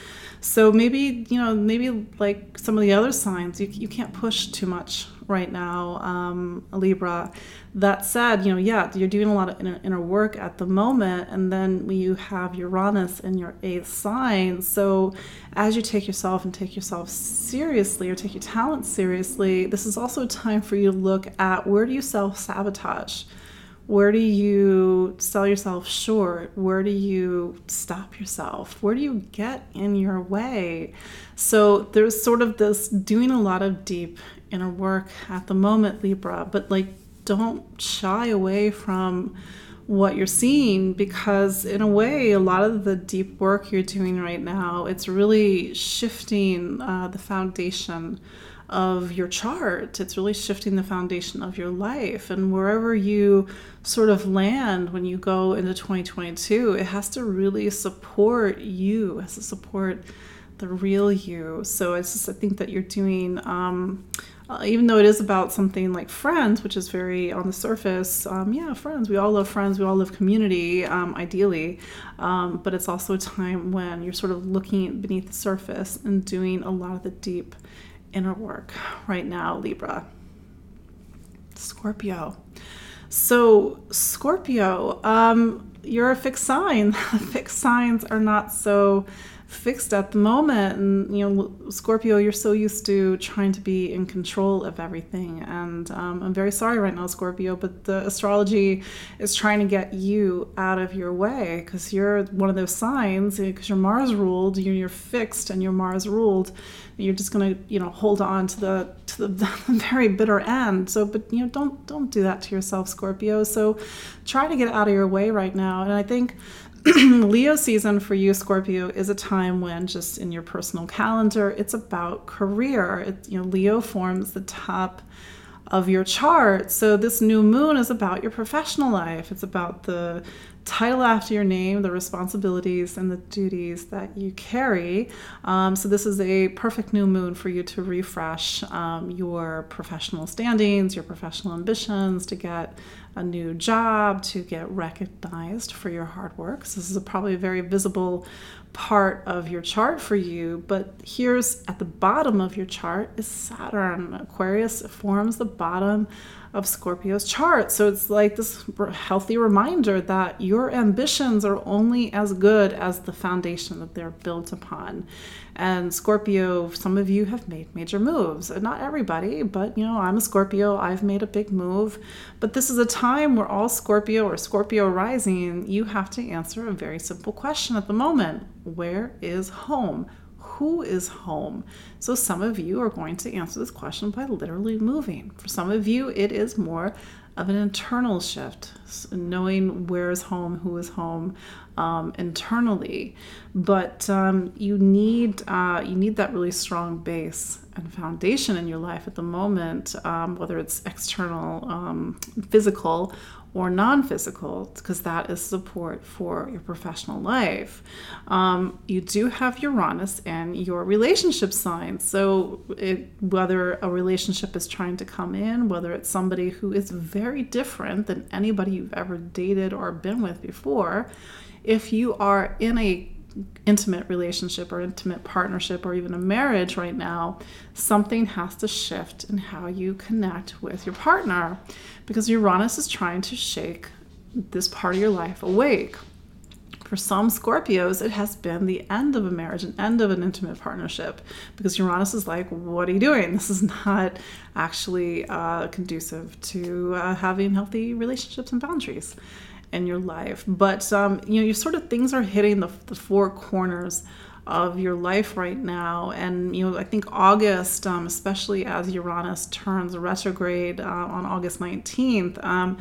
S1: So maybe you know maybe like some of the other signs you you can't push too much right now, um, Libra. That said, you know, yeah, you're doing a lot of inner, inner work at the moment, and then you have Uranus in your eighth sign. So, as you take yourself and take yourself seriously or take your talent seriously, this is also a time for you to look at where do you self sabotage? Where do you sell yourself short? Where do you stop yourself? Where do you get in your way? So there's sort of this doing a lot of deep inner work at the moment, Libra, but like don't shy away from what you're seeing because in a way a lot of the deep work you're doing right now it's really shifting uh, the foundation of your chart it's really shifting the foundation of your life and wherever you sort of land when you go into 2022 it has to really support you it has to support the real you so it's just i think that you're doing um, uh, even though it is about something like friends, which is very on the surface, um, yeah, friends. We all love friends. We all love community, um, ideally. Um, but it's also a time when you're sort of looking beneath the surface and doing a lot of the deep inner work right now, Libra. Scorpio. So, Scorpio, um, you're a fixed sign. <laughs> fixed signs are not so fixed at the moment. And you know scorpio you're so used to trying to be in control of everything. And um, i'm very sorry right now scorpio but the astrology is trying to get you out of your way because you're one of those signs because you're mars ruled you're, you're fixed and you're mars ruled. You're just going to you know hold on to the to <laughs> the very bitter end. So but you know don't don't do that to yourself scorpio. So try to get out of your way right now. And i think <clears throat> Leo season for you, Scorpio, is a time when just in your personal calendar, it's about career. It, you know, Leo forms the top of your chart. So this new moon is about your professional life. It's about the title after your name, the responsibilities and the duties that you carry. Um, so this is a perfect new moon for you to refresh um, your professional standings, your professional ambitions, to get a new job, to get recognized for your hard work. So this is a probably a very visible part of your chart for you. But here's at the bottom of your chart is Saturn. Aquarius forms the bottom of Scorpio's chart. So it's like this healthy reminder that your ambitions are only as good as the foundation that they're built upon. And Scorpio, some of you have made major moves. Uh, not everybody, but you know, I'm a Scorpio. I've made a big move. But this is a time where all Scorpio or Scorpio rising, you have to answer a very simple question at the moment Where is home? Who is home? So, some of you are going to answer this question by literally moving. For some of you, it is more of an internal shift, knowing where is home, who is home um, internally. But um, you need uh, you need that really strong base and foundation in your life at the moment, um, whether it's external, um, physical, or non physical, because that is support for your professional life. Um, you do have Uranus and your relationship sign. So, it, whether a relationship is trying to come in, whether it's somebody who is very different than anybody you've ever dated or been with before, if you are in a intimate relationship or intimate partnership or even a marriage right now, something has to shift in how you connect with your partner because Uranus is trying to shake this part of your life awake. For some Scorpios, it has been the end of a marriage, an end of an intimate partnership, because Uranus is like, What are you doing? This is <laughs> not actually uh, conducive to uh, having healthy relationships and boundaries in your life. But um, you know, you sort of things are hitting the, the four corners of your life right now. And you know, I think August, um, especially as Uranus turns retrograde uh, on August 19th, um,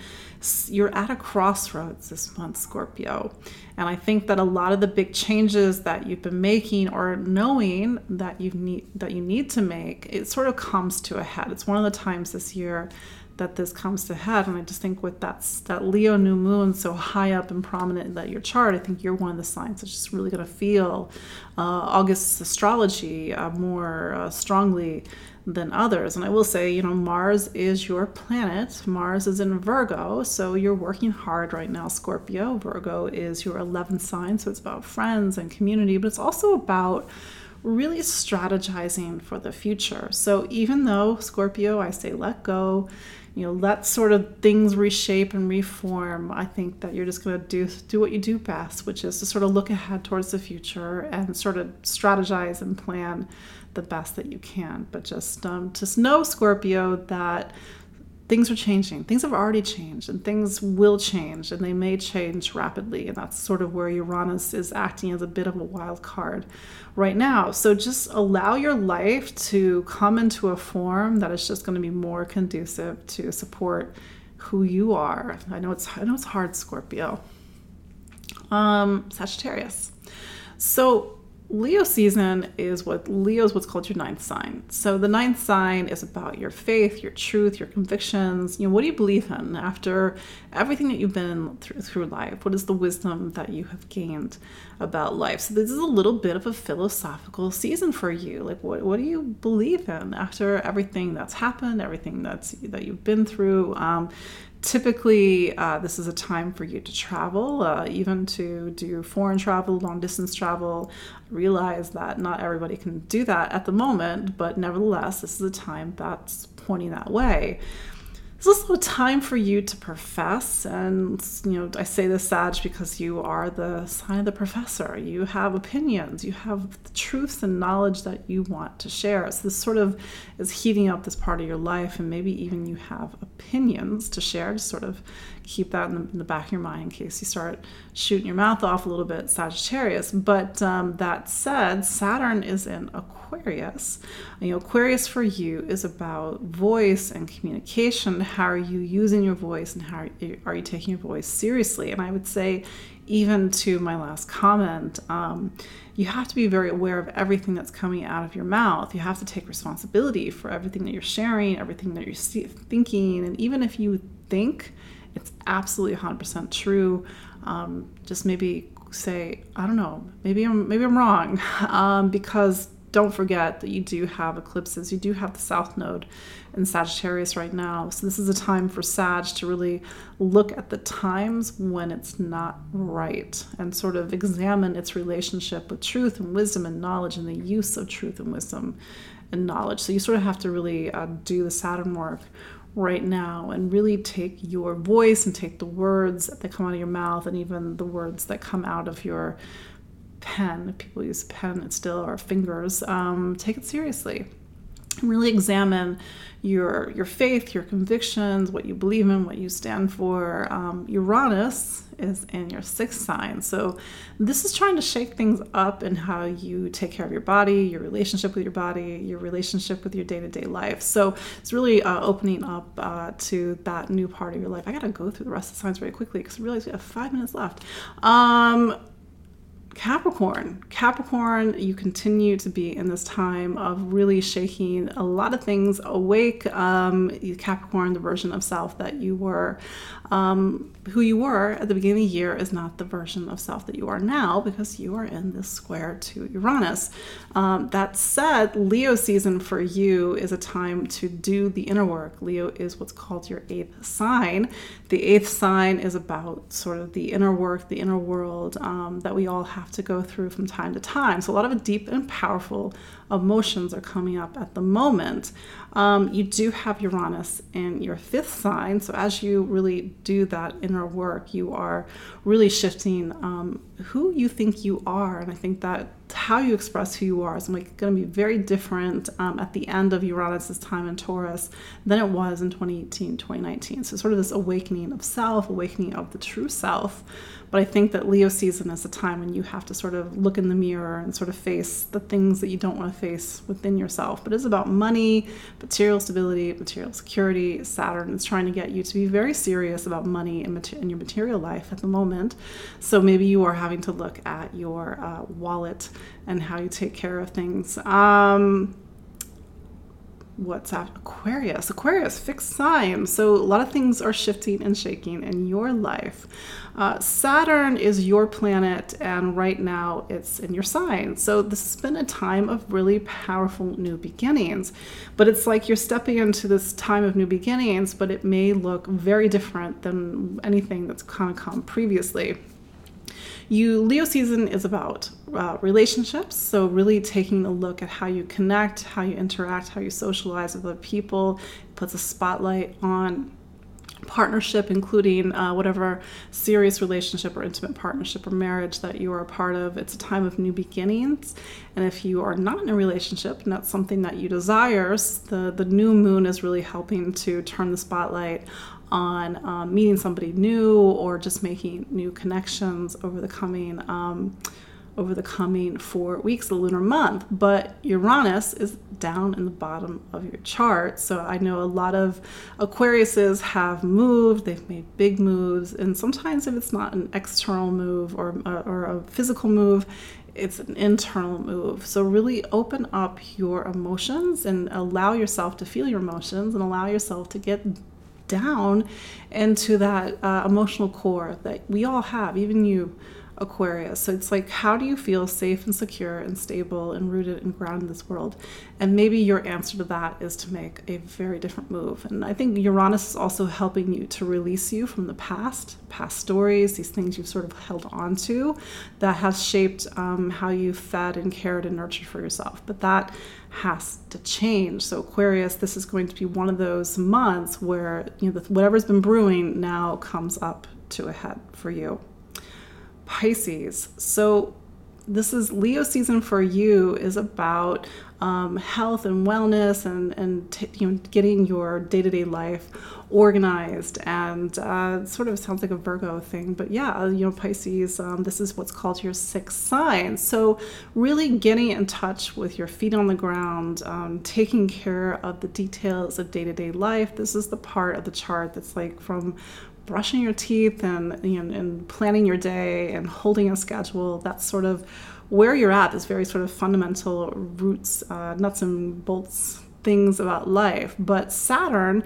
S1: you're at a crossroads this month, Scorpio. And I think that a lot of the big changes that you've been making or knowing that you need that you need to make, it sort of comes to a head. It's one of the times this year that this comes to head. And I just think with that that Leo new moon so high up and prominent in that your chart, I think you're one of the signs that's just really going to feel uh, August's astrology uh, more uh, strongly than others. And I will say, you know, Mars is your planet. Mars is in Virgo, so you're working hard right now, Scorpio. Virgo is your 11th sign, so it's about friends and community, but it's also about really strategizing for the future. So even though Scorpio, I say let go, you know let sort of things reshape and reform i think that you're just going to do do what you do best which is to sort of look ahead towards the future and sort of strategize and plan the best that you can. But just um, just know scorpio that things are changing. Things have already changed and things will change and they may change rapidly. And that's sort of where Uranus is acting as a bit of a wild card right now. So just allow your life to come into a form that is just going to be more conducive to support who you are. I know it's I know it's hard, Scorpio. Um, Sagittarius. So Leo season is what Leo is what's called your ninth sign. So the ninth sign is about your faith, your truth, your convictions. You know, what do you believe in after everything that you've been through through life? What is the wisdom that you have gained about life? So this is a little bit of a philosophical season for you. Like what what do you believe in after everything that's happened, everything that's that you've been through? Um, typically uh, this is a time for you to travel uh, even to do foreign travel long distance travel. Realize that not everybody can do that at the moment but nevertheless this is a time that's pointing that way It's also a time for you to profess. And, you know, I say this, Sag, because you are the sign of the professor. You have opinions, you have truths and knowledge that you want to share. So this sort of is heating up this part of your life. And maybe even you have opinions to share, Just sort of keep that in the, in the back of your mind in case you start shooting your mouth off a little bit, Sagittarius. But um, that said, Saturn is in Aquarius. You know, Aquarius for you is about voice and communication. How are you using your voice and how are you, are you taking your voice seriously? And I would say, even to my last comment, um, you have to be very aware of everything that's coming out of your mouth. You have to take responsibility for everything that you're sharing, everything that you're thinking. And even if you think it's absolutely 100% true. Um, just maybe say, I don't know, maybe I'm maybe I'm wrong, <laughs> um, because don't forget that you do have eclipses. You do have the South Node in Sagittarius right now. So this is a time for Sag to really look at the times when it's not right and sort of examine its relationship with truth and wisdom and knowledge and the use of truth and wisdom and knowledge. So you sort of have to really uh, do the Saturn work right now and really take your voice and take the words that come out of your mouth and even the words that come out of your pen. if People use pen still or fingers. Um, take it seriously really examine your your faith, your convictions, what you believe in, what you stand for. Um, Uranus is in your sixth sign, so this is trying to shake things up in how you take care of your body, your relationship with your body, your relationship with your day to day life. So it's really uh, opening up uh, to that new part of your life. I gotta go through the rest of the signs very quickly because I realize we have five minutes left. Um, Capricorn. Capricorn, you continue to be in this time of really shaking a lot of things awake. Um, Capricorn, the version of self that you were, um, who you were at the beginning of the year, is not the version of self that you are now because you are in this square to Uranus. Um, that said, Leo season for you is a time to do the inner work. Leo is what's called your eighth sign. The eighth sign is about sort of the inner work, the inner world um, that we all have have to go through from time to time. So, a lot of deep and powerful emotions are coming up at the moment. Um, you do have Uranus in your fifth sign. So, as you really do that inner work, you are really shifting um, who you think you are. And I think that how you express who you are is going to be very different um, at the end of Uranus's time in Taurus than it was in 2018, 2019. So, sort of this awakening of self, awakening of the true self. But I think that Leo season is a time when you have to sort of look in the mirror and sort of face the things that you don't want to face within yourself. But it's about money, material stability, material security. Saturn is trying to get you to be very serious about money and in your material life at the moment. So maybe you are having to look at your uh, wallet and how you take care of things. Um, what's that? Aquarius. Aquarius, fixed sign. So a lot of things are shifting and shaking in your life. Uh, Saturn is your planet, and right now it's in your sign. So this has been a time of really powerful new beginnings. But it's like you're stepping into this time of new beginnings, but it may look very different than anything that's kind of come previously. You Leo season is about uh, relationships, so really taking a look at how you connect, how you interact, how you socialize with other people. It puts a spotlight on partnership, including uh, whatever serious relationship or intimate partnership or marriage that you are a part of. It's a time of new beginnings. And if you are not in a relationship that's something that you desire, the, the new moon is really helping to turn the spotlight on um, meeting somebody new or just making new connections over the coming um, over the coming four weeks, the lunar month. But Uranus is down in the bottom of your chart. So I know a lot of Aquariuses have moved, they've made big moves. And sometimes, if it's not an external move or, uh, or a physical move, it's an internal move. So, really open up your emotions and allow yourself to feel your emotions and allow yourself to get down into that uh, emotional core that we all have, even you. Aquarius. So it's like, how do you feel safe and secure and stable and rooted and grounded in this world? And maybe your answer to that is to make a very different move. And I think Uranus is also helping you to release you from the past, past stories, these things you've sort of held on to that has shaped um, how you fed and cared and nurtured for yourself. But that has to change. So Aquarius, this is going to be one of those months where you know whatever's been brewing now comes up to a head for you. Pisces. So this is Leo season for you is about um, health and wellness and and t- you know getting your day to day life organized and uh, sort of sounds like a Virgo thing, but yeah, you know Pisces. Um, this is what's called your sixth sign. So really getting in touch with your feet on the ground, um, taking care of the details of day to day life. This is the part of the chart that's like from brushing your teeth and, you know, and planning your day and holding a schedule, that's sort of where you're at, this very sort of fundamental roots, uh, nuts and bolts things about life. But Saturn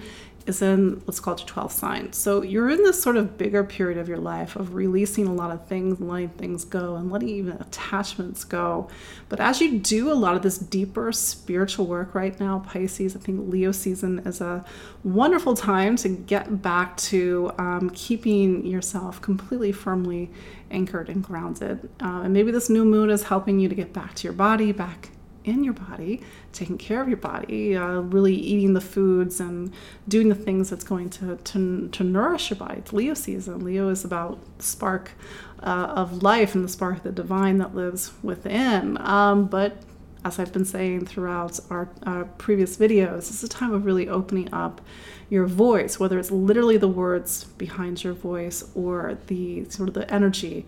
S1: is in what's called your 12th sign. So you're in this sort of bigger period of your life of releasing a lot of things letting things go and letting even attachments go. But as you do a lot of this deeper spiritual work right now, Pisces, I think Leo season is a wonderful time to get back to um, keeping yourself completely firmly anchored and grounded. Uh, and maybe this new moon is helping you to get back to your body, back in your body, taking care of your body, uh, really eating the foods and doing the things that's going to, to, to nourish your body. It's Leo season. Leo is about spark uh, of life and the spark of the divine that lives within. Um, but as I've been saying throughout our, our previous videos, this is a time of really opening up your voice, whether it's literally the words behind your voice or the sort of the energy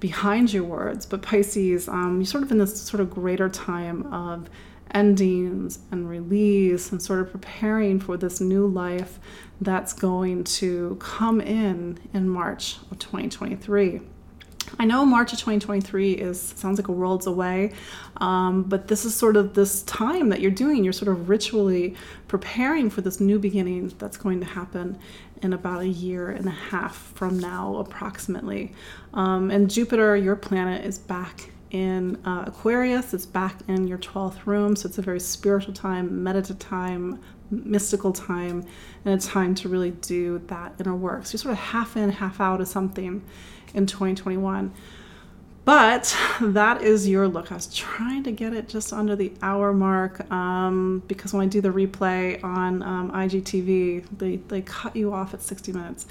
S1: behind your words. But Pisces, um, you're sort of in this sort of greater time of endings and release and sort of preparing for this new life that's going to come in in March of 2023. I know March of 2023 is sounds like a world's away, um, but this is sort of this time that you're doing. You're sort of ritually preparing for this new beginning that's going to happen in about a year and a half from now, approximately. Um, and Jupiter, your planet, is back in uh, Aquarius. It's back in your 12th room, so it's a very spiritual time, meditative time, mystical time, and a time to really do that inner work. So you're sort of half in, half out of something in 2021. But that is your look. I was trying to get it just under the hour mark um, because when I do the replay on um, IGTV, they, they cut you off at 60 minutes.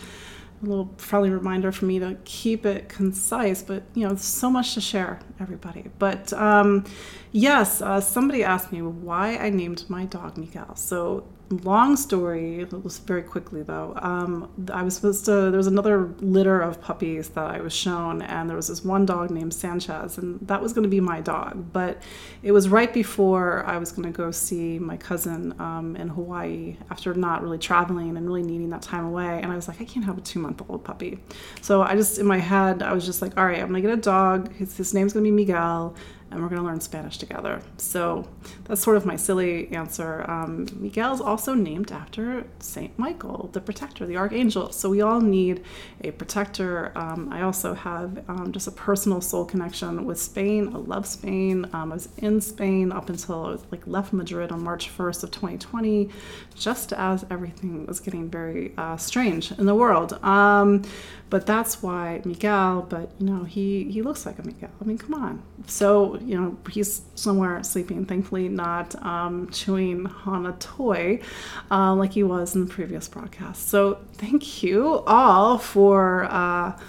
S1: A little friendly reminder for me to keep it concise, but you know, so much to share, everybody. But um, yes, uh, somebody asked me why I named my dog Miguel. So long story it was very quickly though. Um, i was supposed to there was another litter of puppies that i was shown and there was this one dog named sanchez and that was going to be my dog. But it was right before i was going to go see my cousin um, in hawaii after not really traveling and really needing that time away and i was like i can't have a two month old puppy. So i just in my head i was just like all right i'm going to get a dog. His, his name's going to be miguel and we're going to learn Spanish together. So that's sort of my silly answer. Um, Miguel's also named after Saint Michael, the protector, the archangel. So we all need a protector. Um, I also have um, just a personal soul connection with Spain. I love Spain. Um, I was in Spain up until I like left Madrid on March 1st of 2020, just as everything was getting very uh, strange in the world. But that's why Miguel, but you know, he, he looks like a Miguel. I mean, come on. So, you know, he's somewhere sleeping, thankfully not um, chewing on a toy uh, like he was in the previous broadcast. So thank you all for uh,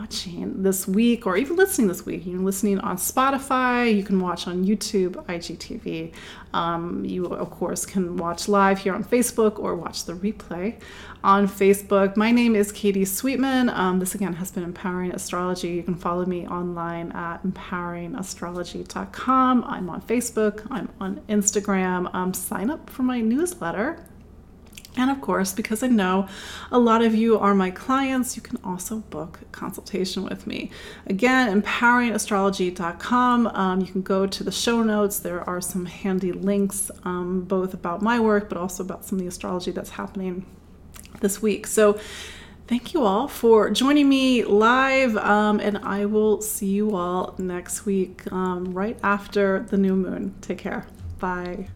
S1: watching this week or even listening this week. You're listening on Spotify, you can watch on YouTube, IGTV. Um, you, of course, can watch live here on Facebook or watch the replay on Facebook. My name is Katie Sweetman. Um, this again has been Empowering Astrology. You can follow me online at empoweringastrology.com. I'm on Facebook, I'm on Instagram. Um, sign up for my newsletter and of course, because I know a lot of you are my clients, you can also book a consultation with me. Again, empoweringastrology.com. Um, you can go to the show notes. There are some handy links, um, both about my work, but also about some of the astrology that's happening this week. So thank you all for joining me live, um, and I will see you all next week, um, right after the new moon. Take care. Bye.